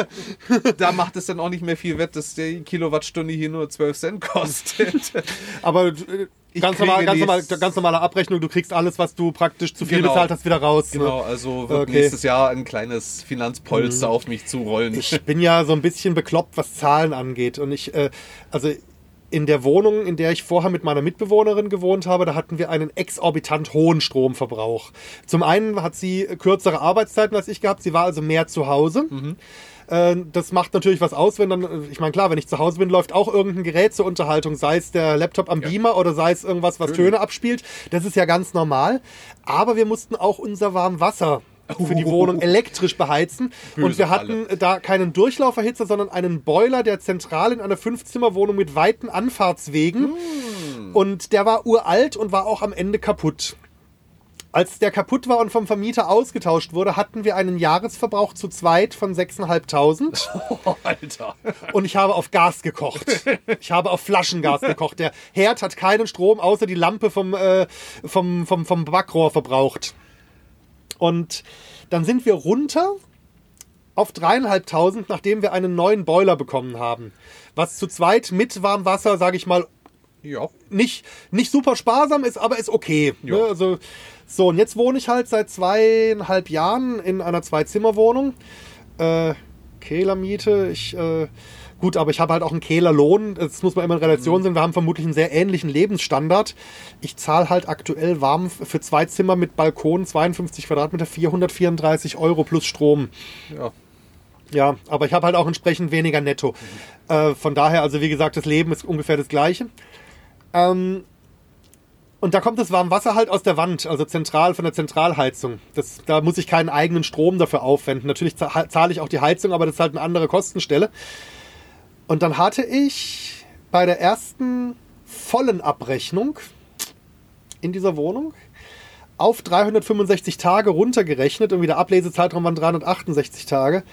Da macht es dann auch nicht mehr viel wett, dass die Kilowattstunde hier nur 12 Cent kostet. Aber äh, Ich ganz, normal, ganz, normal, ganz normale Abrechnung, du kriegst alles, was du praktisch zu viel Genau. bezahlt hast, wieder raus. ne? Genau, also wird Okay. nächstes Jahr ein kleines Finanzpolster auf mich zurollen. Ich bin ja so ein bisschen bekloppt, was Zahlen angeht. Und ich, äh, also in der Wohnung, in der ich vorher mit meiner Mitbewohnerin gewohnt habe, da hatten wir einen exorbitant hohen Stromverbrauch. Zum einen hat sie kürzere Arbeitszeiten als ich gehabt, sie war also mehr zu Hause. Äh, Das macht natürlich was aus, wenn dann, ich meine, klar, wenn ich zu Hause bin, läuft auch irgendein Gerät zur Unterhaltung, sei es der Laptop am Beamer oder sei es irgendwas, was Töne abspielt. Das ist ja ganz normal. Aber wir mussten auch unser Warmwasser für die Wohnung elektrisch beheizen. und Böse wir hatten da keinen Durchlauferhitzer, sondern einen Boiler, der zentral in einer Fünfzimmerwohnung mit weiten Anfahrtswegen. Und der war uralt und war auch am Ende kaputt. Als der kaputt war und vom Vermieter ausgetauscht wurde, hatten wir einen Jahresverbrauch zu zweit von 6.500 Oh, Alter. und ich habe auf Gas gekocht. Ich habe auf Flaschengas gekocht. Der Herd hat keinen Strom, außer die Lampe vom, äh, vom, vom, vom Backrohr verbraucht. Und dann sind wir runter auf dreieinhalbtausend, nachdem wir einen neuen Boiler bekommen haben. Was zu zweit mit Warmwasser, sage ich mal, Ja. nicht, nicht super sparsam ist, aber ist okay. Ja. Ne? Also, so, und jetzt wohne ich halt seit zweieinhalb Jahren in einer Zwei-Zimmer-Wohnung. Äh, Kehlermiete, ich, äh, gut, aber ich habe halt auch einen Kehlerlohn. Das muss man immer in Relation sehen. Wir haben vermutlich einen sehr ähnlichen Lebensstandard. Ich zahle halt aktuell warm für zwei Zimmer mit Balkon, 52 Quadratmeter, 434 Euro plus Strom. Ja. Ja, aber ich habe halt auch entsprechend weniger netto. Äh, von daher, also wie gesagt, das Leben ist ungefähr das gleiche. Ähm, und da kommt das Warmwasser halt aus der Wand, also zentral von der Zentralheizung. Das, da muss ich keinen eigenen Strom dafür aufwenden. Natürlich za- zahle ich auch die Heizung, aber das ist halt eine andere Kostenstelle. Und dann hatte ich bei der ersten vollen Abrechnung in dieser Wohnung auf 365 Tage runtergerechnet, irgendwie der Ablesezeitraum waren 368 Tage,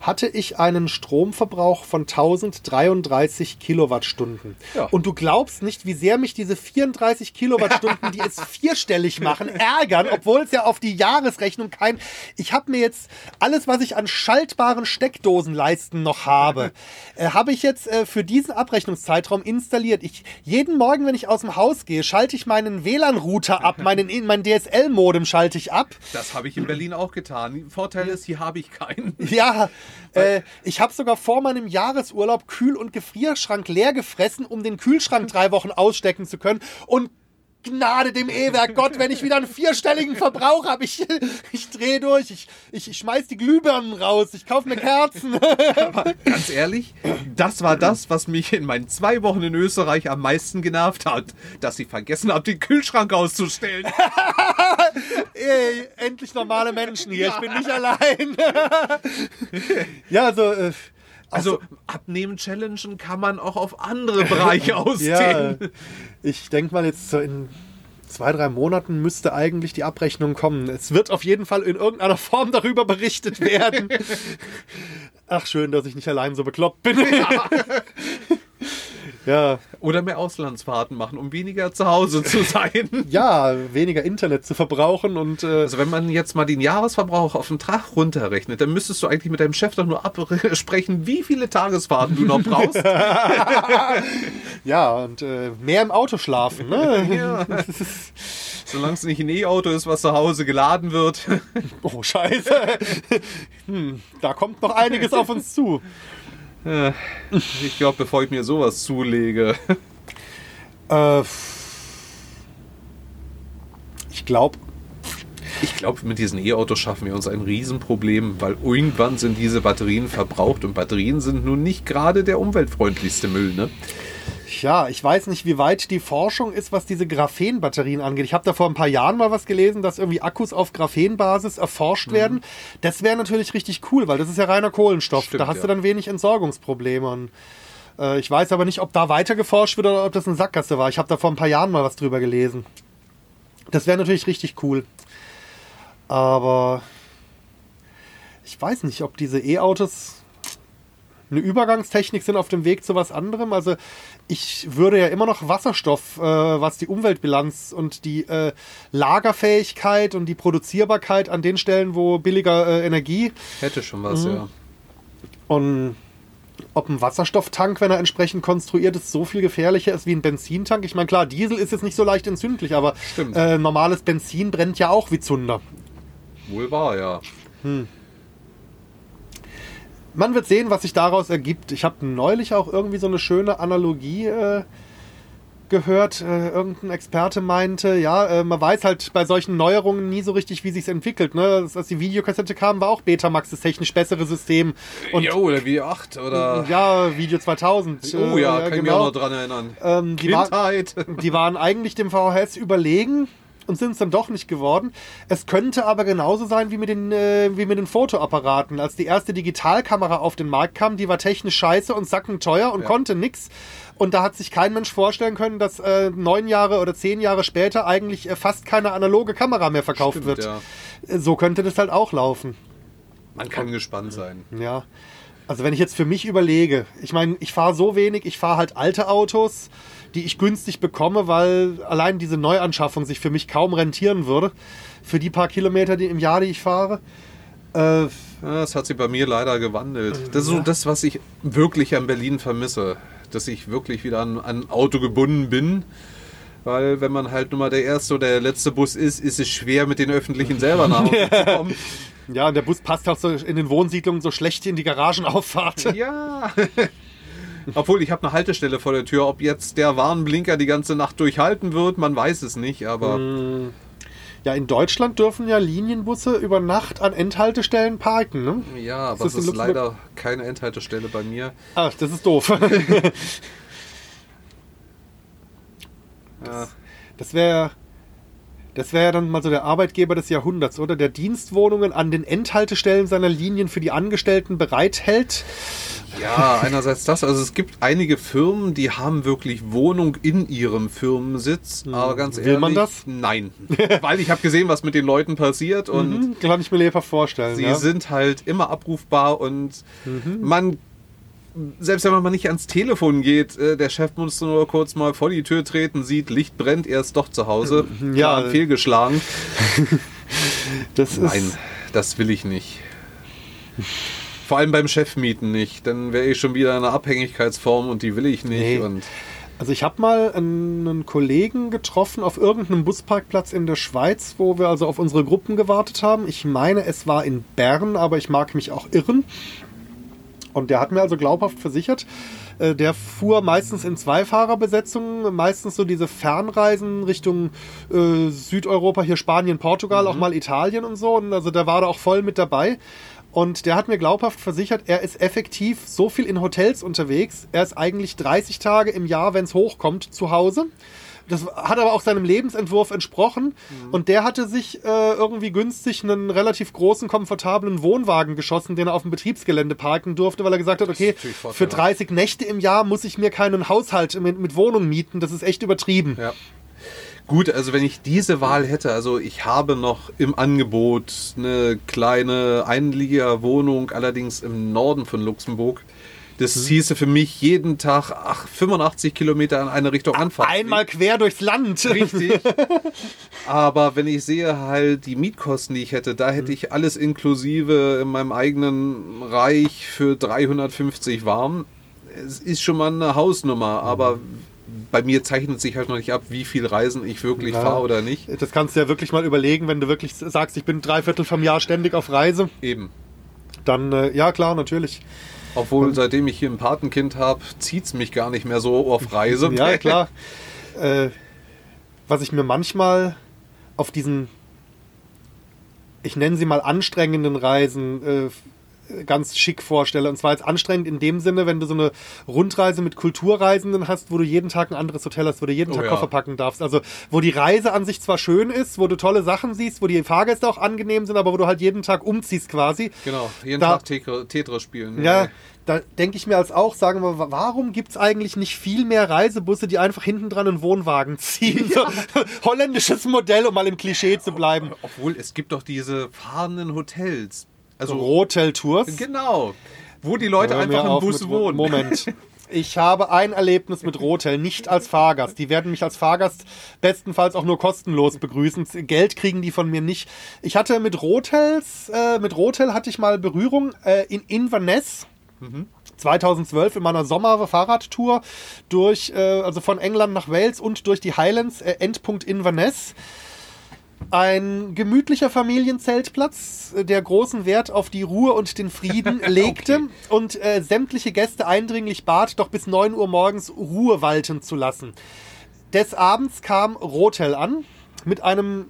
hatte ich einen Stromverbrauch von 1033 Kilowattstunden. Ja. Und du glaubst nicht, wie sehr mich diese 34 Kilowattstunden, die es vierstellig machen, ärgern, obwohl es ja auf die Jahresrechnung kein... Ich habe mir jetzt alles, was ich an schaltbaren Steckdosenleisten noch habe, äh, habe ich jetzt äh, für diesen Abrechnungszeitraum installiert. Ich, jeden Morgen, wenn ich aus dem Haus gehe, schalte ich meinen WLAN-Router ab, meinen, mein DSL-Modem schalte ich ab. Das habe ich in Berlin auch getan. Vorteil ist, hier habe ich keinen. Ja, äh, ich habe sogar vor meinem Jahresurlaub Kühl- und Gefrierschrank leer gefressen, um den Kühlschrank drei Wochen ausstecken zu können. Und Gnade dem E-Werk, Gott, wenn ich wieder einen vierstelligen Verbrauch habe, ich, ich drehe durch, ich, ich, ich schmeiß die Glühbirnen raus, ich kaufe mir Kerzen. Ganz ehrlich, das war das, was mich in meinen zwei Wochen in Österreich am meisten genervt hat. Dass ich vergessen habe, den Kühlschrank auszustellen. Ey, endlich normale Menschen hier, ich bin nicht allein. ja, also, äh, Also abnehmen, challengen kann man auch auf andere Bereiche Ja, ausdehnen. ich denke mal jetzt so in zwei, drei Monaten müsste eigentlich die Abrechnung kommen. Es wird auf jeden Fall in irgendeiner Form darüber berichtet werden. Ach, schön, dass ich nicht allein so bekloppt bin. Ja, Oder mehr Auslandsfahrten machen, um weniger zu Hause zu sein. ja, weniger Internet zu verbrauchen und äh, Also wenn man jetzt mal den Jahresverbrauch auf den Tag runterrechnet, dann müsstest du eigentlich mit deinem Chef doch nur absprechen, wie viele Tagesfahrten du noch brauchst. ja, und äh, mehr im Auto schlafen. Ne? ja. Solange es nicht ein E-Auto ist, was zu Hause geladen wird. Oh, scheiße. Hm, da kommt noch einiges auf uns zu. Ich glaube, bevor ich mir sowas zulege. Äh, ich glaube, Ich glaube, mit diesen E-Autos schaffen wir uns ein Riesenproblem, weil irgendwann sind diese Batterien verbraucht und Batterien sind nun nicht gerade der umweltfreundlichste Müll, ne? Ja, ich weiß nicht, wie weit die Forschung ist, was diese Graphenbatterien angeht. Ich habe da vor ein paar Jahren mal was gelesen, dass irgendwie Akkus auf Graphenbasis erforscht werden. Das wäre natürlich richtig cool, weil das ist ja reiner Kohlenstoff. Stimmt, da hast ja. du dann wenig Entsorgungsprobleme. Und, äh, ich weiß aber nicht, ob da weiter geforscht wird oder ob das eine Sackgasse war. Ich habe da vor ein paar Jahren mal was drüber gelesen. Das wäre natürlich richtig cool. Aber ich weiß nicht, ob diese E-Autos eine Übergangstechnik sind auf dem Weg zu was anderem. Also ich würde ja immer noch Wasserstoff, äh, was die Umweltbilanz und die äh, Lagerfähigkeit und die Produzierbarkeit an den Stellen, wo billiger äh, Energie Hätte schon was, ja. und ob ein Wasserstofftank, wenn er entsprechend konstruiert ist, so viel gefährlicher ist wie ein Benzintank. Ich meine, klar, Diesel ist jetzt nicht so leicht entzündlich, aber äh, normales Benzin brennt ja auch wie Zunder. Wohl wahr, ja. Man wird sehen, was sich daraus ergibt. Ich habe neulich auch irgendwie so eine schöne Analogie äh, gehört, äh, irgendein Experte meinte, ja, äh, man weiß halt bei solchen Neuerungen nie so richtig, wie sich's entwickelt. Ne? Als die Videokassette kam, war auch Betamax das technisch bessere System. Und jo, oder wie 8 oder. Ja, Video 2000. Oh ja, äh, kann ich mich auch noch dran erinnern. Ähm, die, war, die waren eigentlich dem VHS überlegen und sind es dann doch nicht geworden. Es könnte aber genauso sein wie mit den, äh, wie mit den Fotoapparaten. Als die erste Digitalkamera auf den Markt kam, die war technisch scheiße und sackenteuer und Ja. konnte nix. Und da hat sich kein Mensch vorstellen können, dass äh, neun Jahre oder zehn Jahre später eigentlich äh, fast keine analoge Kamera mehr verkauft Stimmt, wird. ja. Äh, So könnte das halt auch laufen. Man kann gespannt sein. Ja. Also wenn ich jetzt für mich überlege, ich meine, ich fahre so wenig, ich fahre halt alte Autos, die ich günstig bekomme, weil allein diese Neuanschaffung sich für mich kaum rentieren würde. Für die paar Kilometer die im Jahr, die ich fahre. Äh, Das hat sich bei mir leider gewandelt. Das ist so das, was ich wirklich an Berlin vermisse. Dass ich wirklich wieder an an Auto gebunden bin. Weil wenn man halt nur mal der erste oder der letzte Bus ist, ist es schwer mit den öffentlichen selber nach Hause zu kommen. ja, und der Bus passt auch so in den Wohnsiedlungen so schlecht in die Garagenauffahrt. Ja. Obwohl, ich habe eine Haltestelle vor der Tür. Ob jetzt der Warnblinker die ganze Nacht durchhalten wird, man weiß es nicht. Aber Ja, in Deutschland dürfen ja Linienbusse über Nacht an Endhaltestellen parken. Ne? ja, aber das es ist Luxemburg? leider keine Endhaltestelle bei mir. Ach, das ist doof. Ja. Das wäre das wäre ja dann mal so der Arbeitgeber des Jahrhunderts, oder? Der Dienstwohnungen an den Endhaltestellen seiner Linien für die Angestellten bereithält. Ja, einerseits das. Also es gibt einige Firmen, die haben wirklich Wohnung in ihrem Firmensitz. Aber ganz Will ehrlich, man das? Nein. Weil ich habe gesehen, was mit den Leuten passiert und Hm, kann ich mir lebhaft vorstellen. sie ja. sind halt immer abrufbar und Mhm. man selbst wenn man nicht ans Telefon geht, äh, der Chef muss nur kurz mal vor die Tür treten, sieht, Licht brennt, er ist doch zu Hause. Ja. Plan fehlgeschlagen. das ist, Nein, das will ich nicht. Vor allem beim Chefmieten nicht. Dann wäre ich schon wieder in einer Abhängigkeitsform und die will ich nicht. Nee. Und Also ich habe mal einen Kollegen getroffen auf irgendeinem Busparkplatz in der Schweiz, wo wir also auf unsere Gruppen gewartet haben. Ich meine, es war in Bern, aber ich mag mich auch irren. Und der hat mir also glaubhaft versichert, äh, der fuhr meistens in Zweifahrerbesetzungen, meistens so diese Fernreisen Richtung äh, Südeuropa, hier Spanien, Portugal, auch mal Italien und so. Und also der war da auch voll mit dabei. Und der hat mir glaubhaft versichert, er ist effektiv so viel in Hotels unterwegs. Er ist eigentlich 30 Tage im Jahr, wenn es hochkommt, zu Hause. Das hat aber auch seinem Lebensentwurf entsprochen. Und der hatte sich äh, irgendwie günstig einen relativ großen, komfortablen Wohnwagen geschossen, den er auf dem Betriebsgelände parken durfte, weil er gesagt hat, okay, für vorteilhaft. 30 Nächte im Jahr muss ich mir keinen Haushalt mit, mit Wohnung mieten. Das ist echt übertrieben. ja. Gut, also wenn ich diese Wahl hätte, also ich habe noch im Angebot eine kleine Einliegerwohnung, allerdings im Norden von Luxemburg. Das Mhm. hieße für mich jeden Tag ach, 85 Kilometer in eine Richtung Anfahrt. Einmal quer durchs Land. Richtig. Aber wenn ich sehe halt die Mietkosten, die ich hätte, da hätte ich alles inklusive in meinem eigenen Reich für 350 warm. Es ist schon mal eine Hausnummer, aber bei mir zeichnet sich halt noch nicht ab, wie viel Reisen ich wirklich Ja. fahre oder nicht. Das kannst du ja wirklich mal überlegen, wenn du wirklich sagst, ich bin drei Viertel vom Jahr ständig auf Reise. Eben. Dann, äh, ja klar, natürlich. Obwohl, seitdem ich hier ein Patenkind habe, zieht es mich gar nicht mehr so auf Reise. Ja, klar. äh, was ich mir manchmal auf diesen, ich nenne sie mal anstrengenden Reisen, äh, ganz schick vorstelle. Und zwar jetzt anstrengend in dem Sinne, wenn du so eine Rundreise mit Kulturreisenden hast, wo du jeden Tag ein anderes Hotel hast, wo du jeden Oh Tag ja. Koffer packen darfst. Also wo die Reise an sich zwar schön ist, wo du tolle Sachen siehst, wo die Fahrgäste auch angenehm sind, aber wo du halt jeden Tag umziehst quasi. Genau, jeden Da- Tag Tetris spielen. Ja, da denke ich mir als auch, sagen wir, wa- warum gibt es eigentlich nicht viel mehr Reisebusse, die einfach hinten dran einen Wohnwagen ziehen? So, holländisches Modell, um mal im Klischee zu bleiben. Obwohl, es gibt doch diese fahrenden Hotels. Also, Rotel-Tours. genau. Wo die Leute Hör einfach im Bus wohnen. Moment. Ich habe ein Erlebnis mit Rotel, nicht als Fahrgast. Die werden mich als Fahrgast bestenfalls auch nur kostenlos begrüßen. Geld kriegen die von mir nicht. Ich hatte mit Rotels, äh, mit Rotel hatte ich mal Berührung äh, in Inverness. 2012 in meiner Sommer-Fahrradtour durch, äh, also von England nach Wales und durch die Highlands, äh, Endpunkt Inverness. Ein gemütlicher Familienzeltplatz, äh, der großen Wert auf die Ruhe und den Frieden legte Okay. und äh, sämtliche Gäste eindringlich bat, doch bis 9 Uhr morgens Ruhe walten zu lassen. Des Abends kam Rotel an mit einem,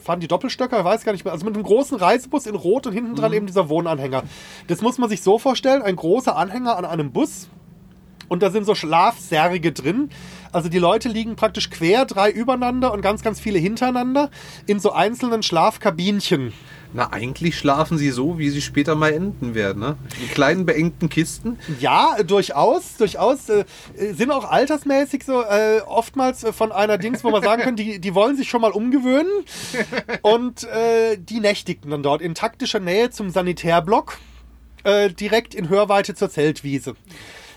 fahren die Doppelstöcker, ich weiß gar nicht mehr, also mit einem großen Reisebus in Rot und hinten dran eben dieser Wohnanhänger. Das muss man sich so vorstellen, ein großer Anhänger an einem Bus und da sind so Schlafsärge drin. Also die Leute liegen praktisch quer, drei übereinander und ganz, ganz viele hintereinander in so einzelnen Schlafkabinchen. Na, eigentlich schlafen sie so, wie sie später mal enden werden, ne? In kleinen beengten Kisten. Ja, durchaus, durchaus. Äh, sind auch altersmäßig so äh, oftmals von einer Dings, wo man sagen kann, die, die wollen sich schon mal umgewöhnen. Und äh, die nächtigten dann dort in taktischer Nähe zum Sanitärblock, äh, direkt in Hörweite zur Zeltwiese.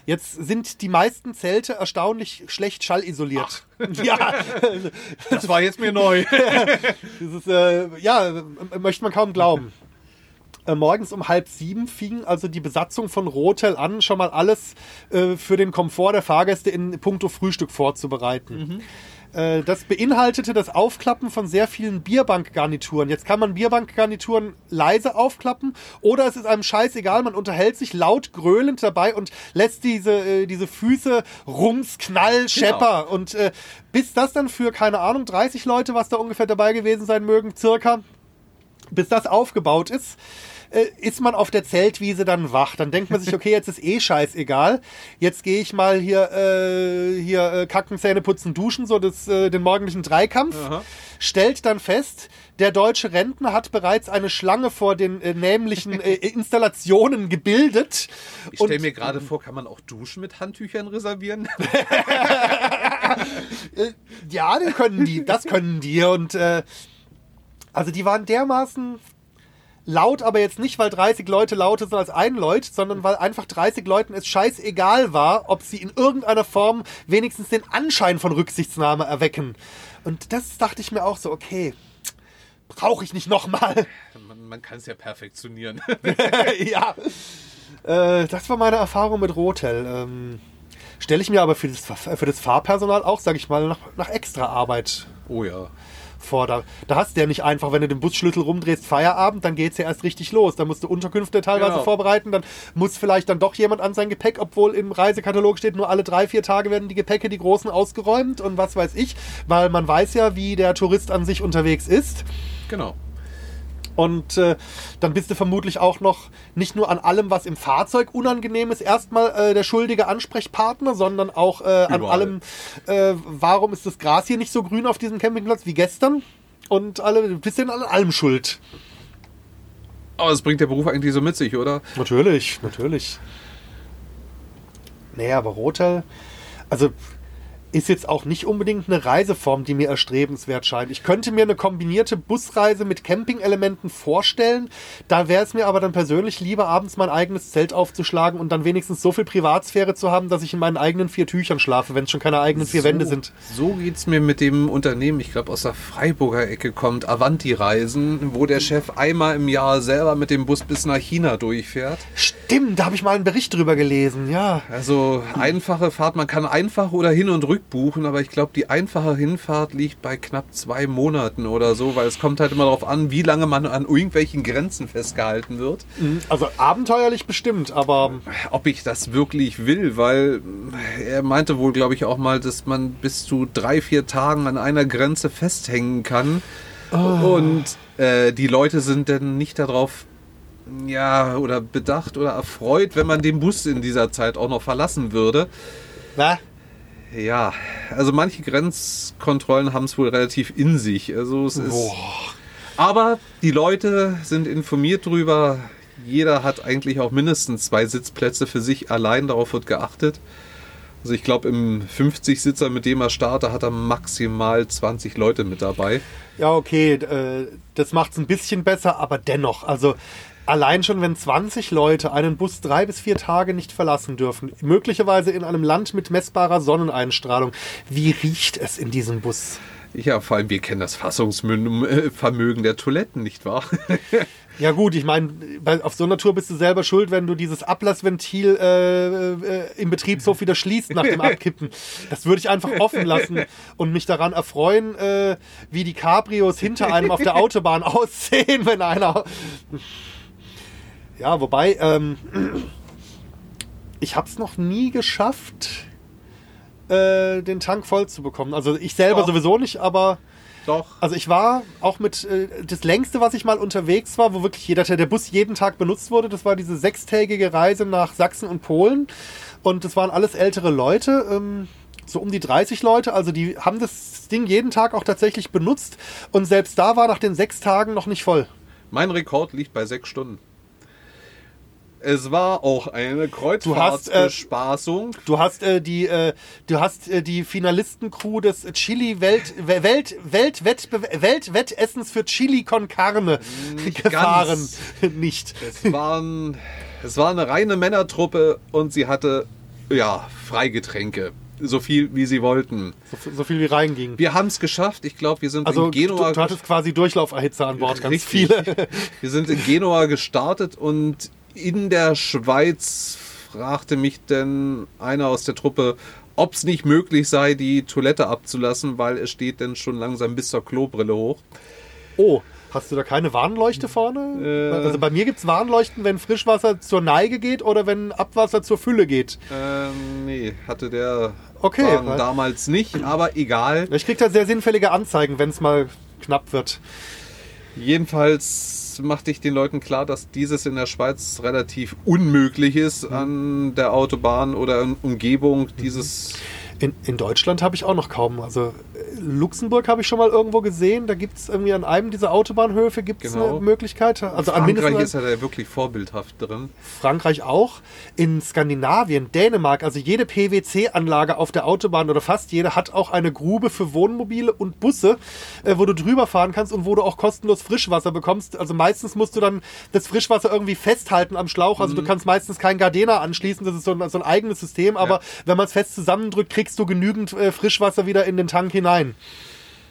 Jetzt sind die meisten Zelte erstaunlich schlecht schallisoliert. Ja, Das war jetzt mir neu. ist, äh, ja, möchte man kaum glauben. Äh, morgens um halb sieben fing also die Besatzung von Rotel an, schon mal alles äh, für den Komfort der Fahrgäste in puncto Frühstück vorzubereiten. Äh, das beinhaltete das Aufklappen von sehr vielen Bierbankgarnituren. Jetzt kann man Bierbankgarnituren leise aufklappen oder es ist einem scheißegal, man unterhält sich laut gröhlend dabei und lässt diese, äh, diese Füße rums, knall, schepper. Und äh, bis das dann für, keine Ahnung, 30 Leute, was da ungefähr dabei gewesen sein mögen, circa, bis das aufgebaut ist, äh, ist man auf der Zeltwiese dann wach. Dann denkt man sich, okay, jetzt ist eh scheißegal. Jetzt gehe ich mal hier, äh, hier äh, kacken, Zähne putzen, duschen, so das, äh, den morgendlichen Dreikampf. Aha. Stellt dann fest, der deutsche Rentner hat bereits eine Schlange vor den äh, nämlichen äh, Installationen gebildet. Ich stelle mir gerade vor, kann man auch Duschen mit Handtüchern reservieren? Äh, ja, das können die, das können die. Und äh, also die waren dermaßen laut, aber jetzt nicht, weil 30 Leute lauter sind als ein Leut, sondern weil einfach 30 Leuten es scheißegal war, ob sie in irgendeiner Form wenigstens den Anschein von Rücksichtsnahme erwecken. Und das dachte ich mir auch so, okay, brauche ich nicht nochmal. Man, man kann es ja perfektionieren. ja. Äh, das war meine Erfahrung mit Rotel. Ähm, Stelle ich mir aber für das, für das Fahrpersonal auch, sage ich mal, nach, nach extra Arbeit Oh ja. Vor. Da, da hast du ja nicht einfach, wenn du den Busschlüssel rumdrehst, Feierabend, dann geht's ja erst richtig los. Da musst du Unterkünfte teilweise Genau. vorbereiten, dann muss vielleicht dann doch jemand an sein Gepäck, obwohl im Reisekatalog steht, nur alle drei, vier Tage werden die Gepäcke, die großen, ausgeräumt und was weiß ich, weil man weiß ja, wie der Tourist an sich unterwegs ist. Genau. Und äh, dann bist du vermutlich auch noch nicht nur an allem, was im Fahrzeug unangenehm ist, erstmal äh, der schuldige Ansprechpartner, sondern auch äh, an allem, äh, warum ist das Gras hier nicht so grün auf diesem Campingplatz wie gestern? Und alle, du bist ja an allem schuld. Aber das bringt der Beruf eigentlich so mit sich, oder? Natürlich, natürlich. Nee, aber Rotel, also ist jetzt auch nicht unbedingt eine Reiseform, die mir erstrebenswert scheint. Ich könnte mir eine kombinierte Busreise mit Campingelementen vorstellen. Da wäre es mir aber dann persönlich lieber, abends mein eigenes Zelt aufzuschlagen und dann wenigstens so viel Privatsphäre zu haben, dass ich in meinen eigenen vier Tüchern schlafe, wenn es schon keine eigenen vier Wände sind. So geht's mir mit dem Unternehmen, ich glaube aus der Freiburger Ecke kommt, Avanti Reisen, wo der Chef einmal im Jahr selber mit dem Bus bis nach China durchfährt. Stimmt, da habe ich mal einen Bericht drüber gelesen, ja. Also einfache Fahrt, man kann einfach oder hin und rück buchen, aber ich glaube, die einfache Hinfahrt liegt bei knapp zwei Monaten oder so, weil es kommt halt immer darauf an, wie lange man an irgendwelchen Grenzen festgehalten wird. Also abenteuerlich bestimmt, aber Ob ich das wirklich will, weil er meinte wohl, glaube ich, auch mal, dass man bis zu drei, vier Tagen an einer Grenze festhängen kann. Und äh, die Leute sind dann nicht darauf ja, oder bedacht oder erfreut, wenn man den Bus in dieser Zeit auch noch verlassen würde. na, Ja, also manche Grenzkontrollen haben es wohl relativ in sich. Also es ist. boah. Aber die Leute sind informiert drüber. Jeder hat eigentlich auch mindestens zwei Sitzplätze für sich allein. Darauf wird geachtet. Also ich glaube, im 50-Sitzer, mit dem er startet, hat er maximal 20 Leute mit dabei. Ja, okay, äh, das macht es ein bisschen besser, aber dennoch, also allein schon, wenn 20 Leute einen Bus drei bis vier Tage nicht verlassen dürfen, möglicherweise in einem Land mit messbarer Sonneneinstrahlung, wie riecht es in diesem Bus? Ja, vor allem, wir kennen das Fassungsvermögen der Toiletten, nicht wahr? Ja gut, ich meine, auf so einer Tour bist du selber schuld, wenn du dieses Ablassventil äh, äh, im Betriebshof wieder schließt nach dem Abkippen. Das würde ich einfach offen lassen und mich daran erfreuen, äh, wie die Cabrios hinter einem auf der Autobahn aussehen, wenn einer... Ja, wobei, ähm, ich habe es noch nie geschafft, äh, den Tank voll zu bekommen. Also ich selber Doch. sowieso nicht, aber Doch. also ich war auch mit äh, das längste, was ich mal unterwegs war, wo wirklich jeder der Bus jeden Tag benutzt wurde, das war diese sechstägige Reise nach Sachsen und Polen und das waren alles ältere Leute. Ähm, so um die 30 Leute, also die haben das Ding jeden Tag auch tatsächlich benutzt und selbst da war nach den sechs Tagen noch nicht voll. Mein Rekord liegt bei sechs Stunden. Es war auch eine hast, äh. Du hast äh, die, äh, du hast äh, die Finalistencrew des Chili Welt Welt Welt Wettbew- Weltwettessens für Chili con Carne Nicht gefahren. Nicht. es, waren, es war eine reine Männertruppe und sie hatte ja Freigetränke. So viel wie sie wollten. So, so viel wie reinging. Wir haben es geschafft. Ich glaube, wir sind Also in du, Genua. du hattest quasi Durchlauferhitzer an Bord, ganz Richtig. viele. Wir sind in Genua gestartet und in der Schweiz fragte mich denn einer aus der Truppe, ob es nicht möglich sei, die Toilette abzulassen, weil es steht denn schon langsam bis zur Klobrille hoch. Oh, hast du da keine Warnleuchte vorne? Äh. Also bei mir gibt es Warnleuchten, wenn Frischwasser zur Neige geht oder wenn Abwasser zur Fülle geht. Ähm, nee, hatte der Okay, weil- damals nicht, aber egal. Ich krieg da sehr sinnfällige Anzeigen, wenn es mal knapp wird. Jedenfalls machte ich den Leuten klar, dass dieses in der Schweiz relativ unmöglich ist, Mhm. an der Autobahn oder in Umgebung dieses In, in Deutschland habe ich auch noch kaum. Also Luxemburg habe ich schon mal irgendwo gesehen. Da gibt es irgendwie an einem dieser Autobahnhöfe gibt's Genau. eine Möglichkeit. Also an Frankreich ist ja da wirklich vorbildhaft drin. Frankreich auch. In Skandinavien, Dänemark, also jede PwC-Anlage auf der Autobahn oder fast jede hat auch eine Grube für Wohnmobile und Busse, äh, wo du drüber fahren kannst und wo du auch kostenlos Frischwasser bekommst. Also meistens musst du dann das Frischwasser irgendwie festhalten am Schlauch. Also Mhm. du kannst meistens kein Gardena anschließen. Das ist so ein, so ein eigenes System. Aber Ja. wenn man es fest zusammendrückt, kriegst du genügend äh, Frischwasser wieder in den Tank hinein.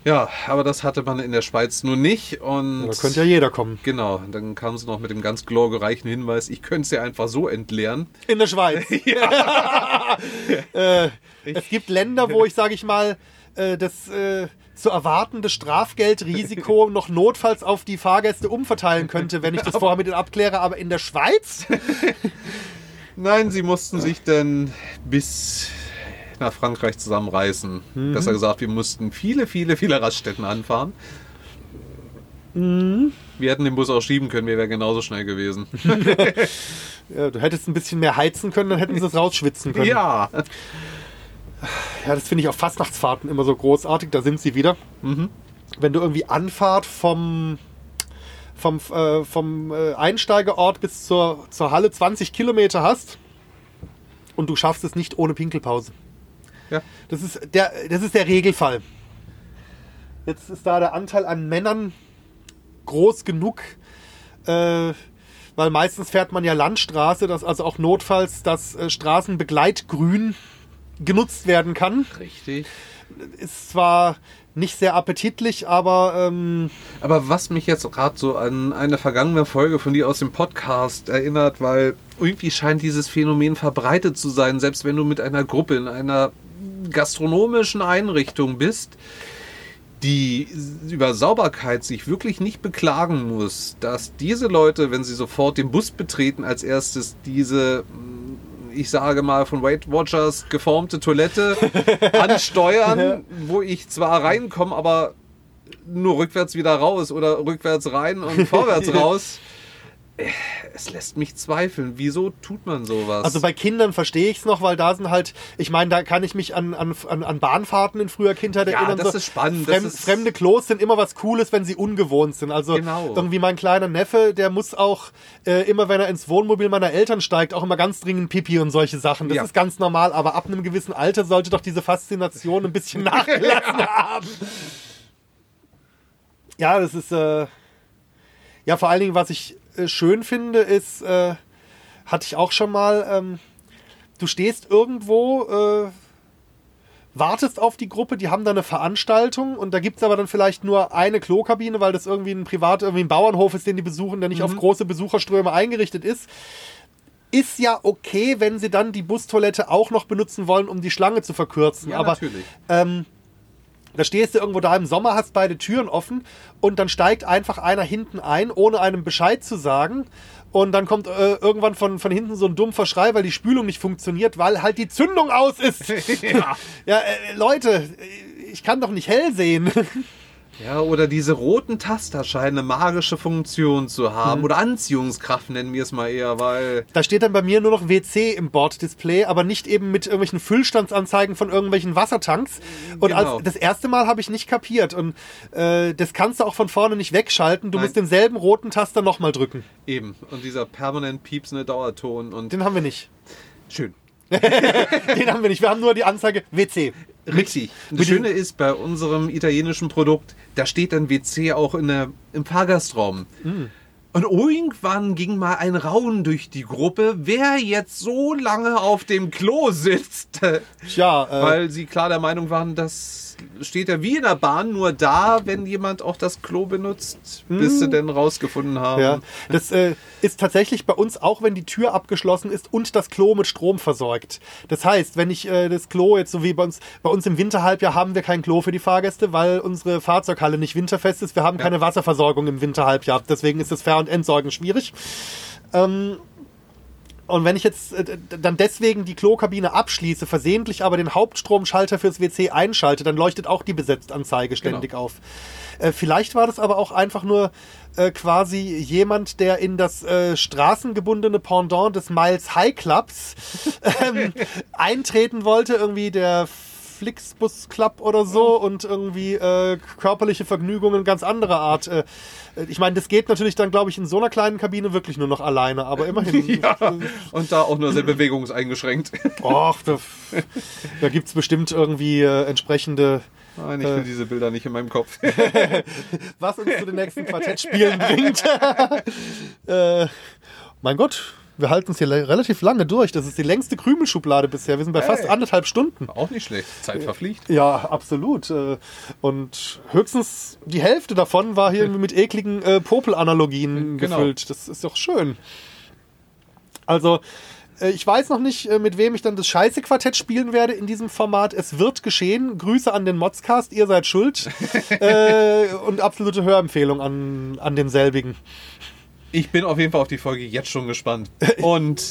Ja, aber das hatte man in der Schweiz nur nicht. Und Da könnte ja jeder kommen. Genau, dann kam sie noch mit dem ganz glorreichen Hinweis, ich könnte sie einfach so entleeren. In der Schweiz. äh, es gibt Länder, wo ich, sage ich mal, äh, das äh, zu erwartende Strafgeldrisiko noch notfalls auf die Fahrgäste umverteilen könnte, wenn ich das vorher mit ihnen abkläre. Aber in der Schweiz? Nein, sie mussten sich dann bis nach Frankreich zusammenreißen. Mhm. Besser gesagt, wir mussten viele, viele, viele Raststätten anfahren. Mhm. Wir hätten den Bus auch schieben können, wir wären genauso schnell gewesen. Ja, du hättest ein bisschen mehr heizen können, dann hätten sie es rausschwitzen können. ja. Ja, das finde ich auf Fastnachtsfahrten immer so großartig. Da sind sie wieder. Wenn du irgendwie Anfahrt vom, vom, äh, vom äh, Einsteigerort bis zur, zur Halle 20 Kilometer hast und du schaffst es nicht ohne Pinkelpause. Ja. Das ist der, das ist der Regelfall. Jetzt ist da der Anteil an Männern groß genug, äh, weil meistens fährt man ja Landstraße, dass also auch notfalls das äh, Straßenbegleitgrün genutzt werden kann. Richtig. Ist zwar nicht sehr appetitlich, aber ähm, Aber was mich jetzt gerade so an eine vergangene Folge von dir aus dem Podcast erinnert, weil irgendwie scheint dieses Phänomen verbreitet zu sein, selbst wenn du mit einer Gruppe in einer gastronomischen Einrichtung bist, die über Sauberkeit sich wirklich nicht beklagen muss, dass diese Leute, wenn sie sofort den Bus betreten, als erstes diese ich sage mal, von Weight Watchers geformte Toilette ansteuern, wo ich zwar reinkomme, aber nur rückwärts wieder raus oder rückwärts rein und vorwärts raus. Es lässt mich zweifeln. Wieso tut man sowas? also bei Kindern verstehe ich es noch, weil da sind halt, ich meine, da kann ich mich an, an, an Bahnfahrten in früher Kindheit Ja, erinnern. das so, ist spannend, das Fremd, ist- fremde Klos sind immer was Cooles, wenn sie ungewohnt sind. Also Genau. irgendwie mein kleiner Neffe, der muss auch äh, immer, wenn er ins Wohnmobil meiner Eltern steigt, auch immer ganz dringend Pipi und solche Sachen. Das Ja. ist ganz normal, aber ab einem gewissen Alter sollte doch diese Faszination ein bisschen nachgelassen haben. Ja, das ist äh, ja vor allen Dingen, was ich äh, schön finde, ist, äh, hatte ich auch schon mal, ähm, du stehst irgendwo, äh, wartest auf die Gruppe, die haben da eine Veranstaltung und da gibt es aber dann vielleicht nur eine Klokabine, weil das irgendwie ein privat, irgendwie ein Bauernhof ist, den die besuchen, der nicht auf große Besucherströme eingerichtet ist. Ist ja okay, wenn sie dann die Bustoilette auch noch benutzen wollen, um die Schlange zu verkürzen. Ja, aber natürlich. ähm, da stehst du irgendwo da im Sommer, hast beide Türen offen und dann steigt einfach einer hinten ein, ohne einem Bescheid zu sagen Und dann kommt äh, irgendwann von, von hinten so ein dumpfer Schrei, weil die Spülung nicht funktioniert, weil halt die Zündung aus ist. Ja. ja, äh, Leute, ich kann doch nicht hell sehen. Ja, oder diese roten Taster scheinen eine magische Funktion zu haben. Oder Anziehungskraft nennen wir es mal eher, weil. Da steht dann bei mir nur noch WC im Borddisplay, aber nicht eben mit irgendwelchen Füllstandsanzeigen von irgendwelchen Wassertanks. Und Genau. als, das erste Mal habe ich nicht kapiert. Und äh, das kannst du auch von vorne nicht wegschalten. Du Nein. musst denselben roten Taster nochmal drücken. Eben. Und dieser permanent piepsende Dauerton und. Den haben wir nicht. Schön. Den haben wir nicht. Wir haben nur die Anzeige WC. Richtig. Das Schöne ist, bei unserem italienischen Produkt, da steht dann WC auch in der, im Fahrgastraum. Und irgendwann ging mal ein Raunen durch die Gruppe, wer jetzt so lange auf dem Klo sitzt. Tja, äh, Weil sie klar der Meinung waren, das steht ja wie in der Bahn nur da, wenn jemand auch das Klo benutzt, bis sie denn rausgefunden haben. Ja, das äh, ist tatsächlich bei uns auch, wenn die Tür abgeschlossen ist und das Klo mit Strom versorgt. Das heißt, wenn ich äh, das Klo jetzt so wie bei uns, bei uns im Winterhalbjahr haben wir kein Klo für die Fahrgäste, weil unsere Fahrzeughalle nicht winterfest ist. Wir haben keine Wasserversorgung im Winterhalbjahr. Deswegen ist das Ver- und Entsorgen schwierig. Ähm, und wenn ich jetzt äh, dann deswegen die Klokabine abschließe, versehentlich aber den Hauptstromschalter fürs WC einschalte, dann leuchtet auch die Besetztanzeige ständig auf. Äh, vielleicht war das aber auch einfach nur äh, quasi jemand, der in das äh, straßengebundene Pendant des Miles High Clubs ähm, eintreten wollte, irgendwie der Flixbus Club oder so und irgendwie äh, körperliche Vergnügungen ganz anderer Art. Äh, ich meine, das geht natürlich dann, glaube ich, in so einer kleinen Kabine wirklich nur noch alleine, aber immerhin. Ja, und da auch nur sehr bewegungseingeschränkt. Och, da, da gibt es bestimmt irgendwie äh, entsprechende, Nein, ich will diese Bilder nicht in meinem Kopf. was uns zu den nächsten Quartettspielen bringt. äh, mein Gott, wir halten es hier relativ lange durch. Das ist die längste Krümelschublade bisher. Wir sind bei fast Hey. anderthalb Stunden. Auch nicht schlecht. Zeit verfliegt. Ja, absolut. Äh, Und höchstens die Hälfte davon war hier irgendwie mit ekligen äh, Popel-Analogien Genau. gefüllt. Das ist doch schön. Also, äh, ich weiß noch nicht, äh, mit wem ich dann das Scheiße-Quartett spielen werde in diesem Format. Es wird geschehen. Grüße an den Modscast, ihr seid schuld. äh, und absolute Hörempfehlung an, an denselbigen. Ich bin auf jeden Fall auf die Folge jetzt schon gespannt. Und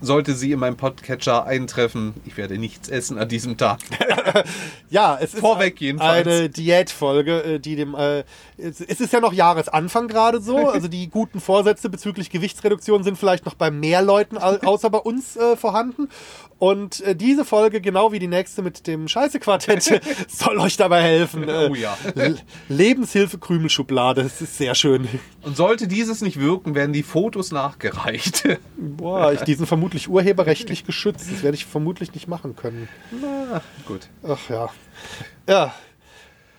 sollte sie in meinem Podcatcher eintreffen, ich werde nichts essen an diesem Tag. Ja, es ist Vorweg jedenfalls. eine Diätfolge, äh, die dem. Äh, es ist ja noch Jahresanfang gerade so. Also die guten Vorsätze bezüglich Gewichtsreduktion sind vielleicht noch bei mehr Leuten au- außer bei uns äh, vorhanden. Und äh, diese Folge, genau wie die nächste mit dem Scheiße-Quartett, soll euch dabei helfen. Äh, Oh ja. L- Lebenshilfe Krümelschublade, das ist sehr schön. Und sollte dieses nicht wirken, werden die Fotos nachgereicht. Boah, ich, die sind vermutlich urheberrechtlich geschützt. Das werde ich vermutlich nicht machen können. Na, gut. Ach ja. Ja.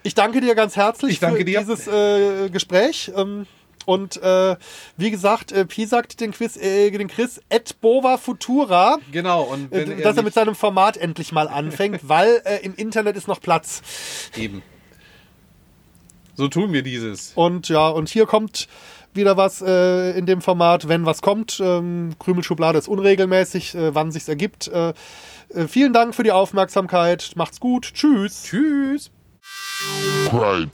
Ich danke dir ganz herzlich Ich danke für dir. dieses äh, Gespräch. Ähm, und äh, wie gesagt, äh, Pi sagt den Quiz, äh, den Chris et bova futura, Genau. Und äh, dass er mit seinem Format endlich mal anfängt, weil äh, im Internet ist noch Platz. Eben. So tun wir dieses. Und ja, und hier kommt wieder was äh, in dem Format, wenn was kommt. Ähm, Krümelschublade ist unregelmäßig, äh, wann sich's ergibt. Äh, äh, vielen Dank für die Aufmerksamkeit. Macht's gut. Tschüss. Tschüss. Right.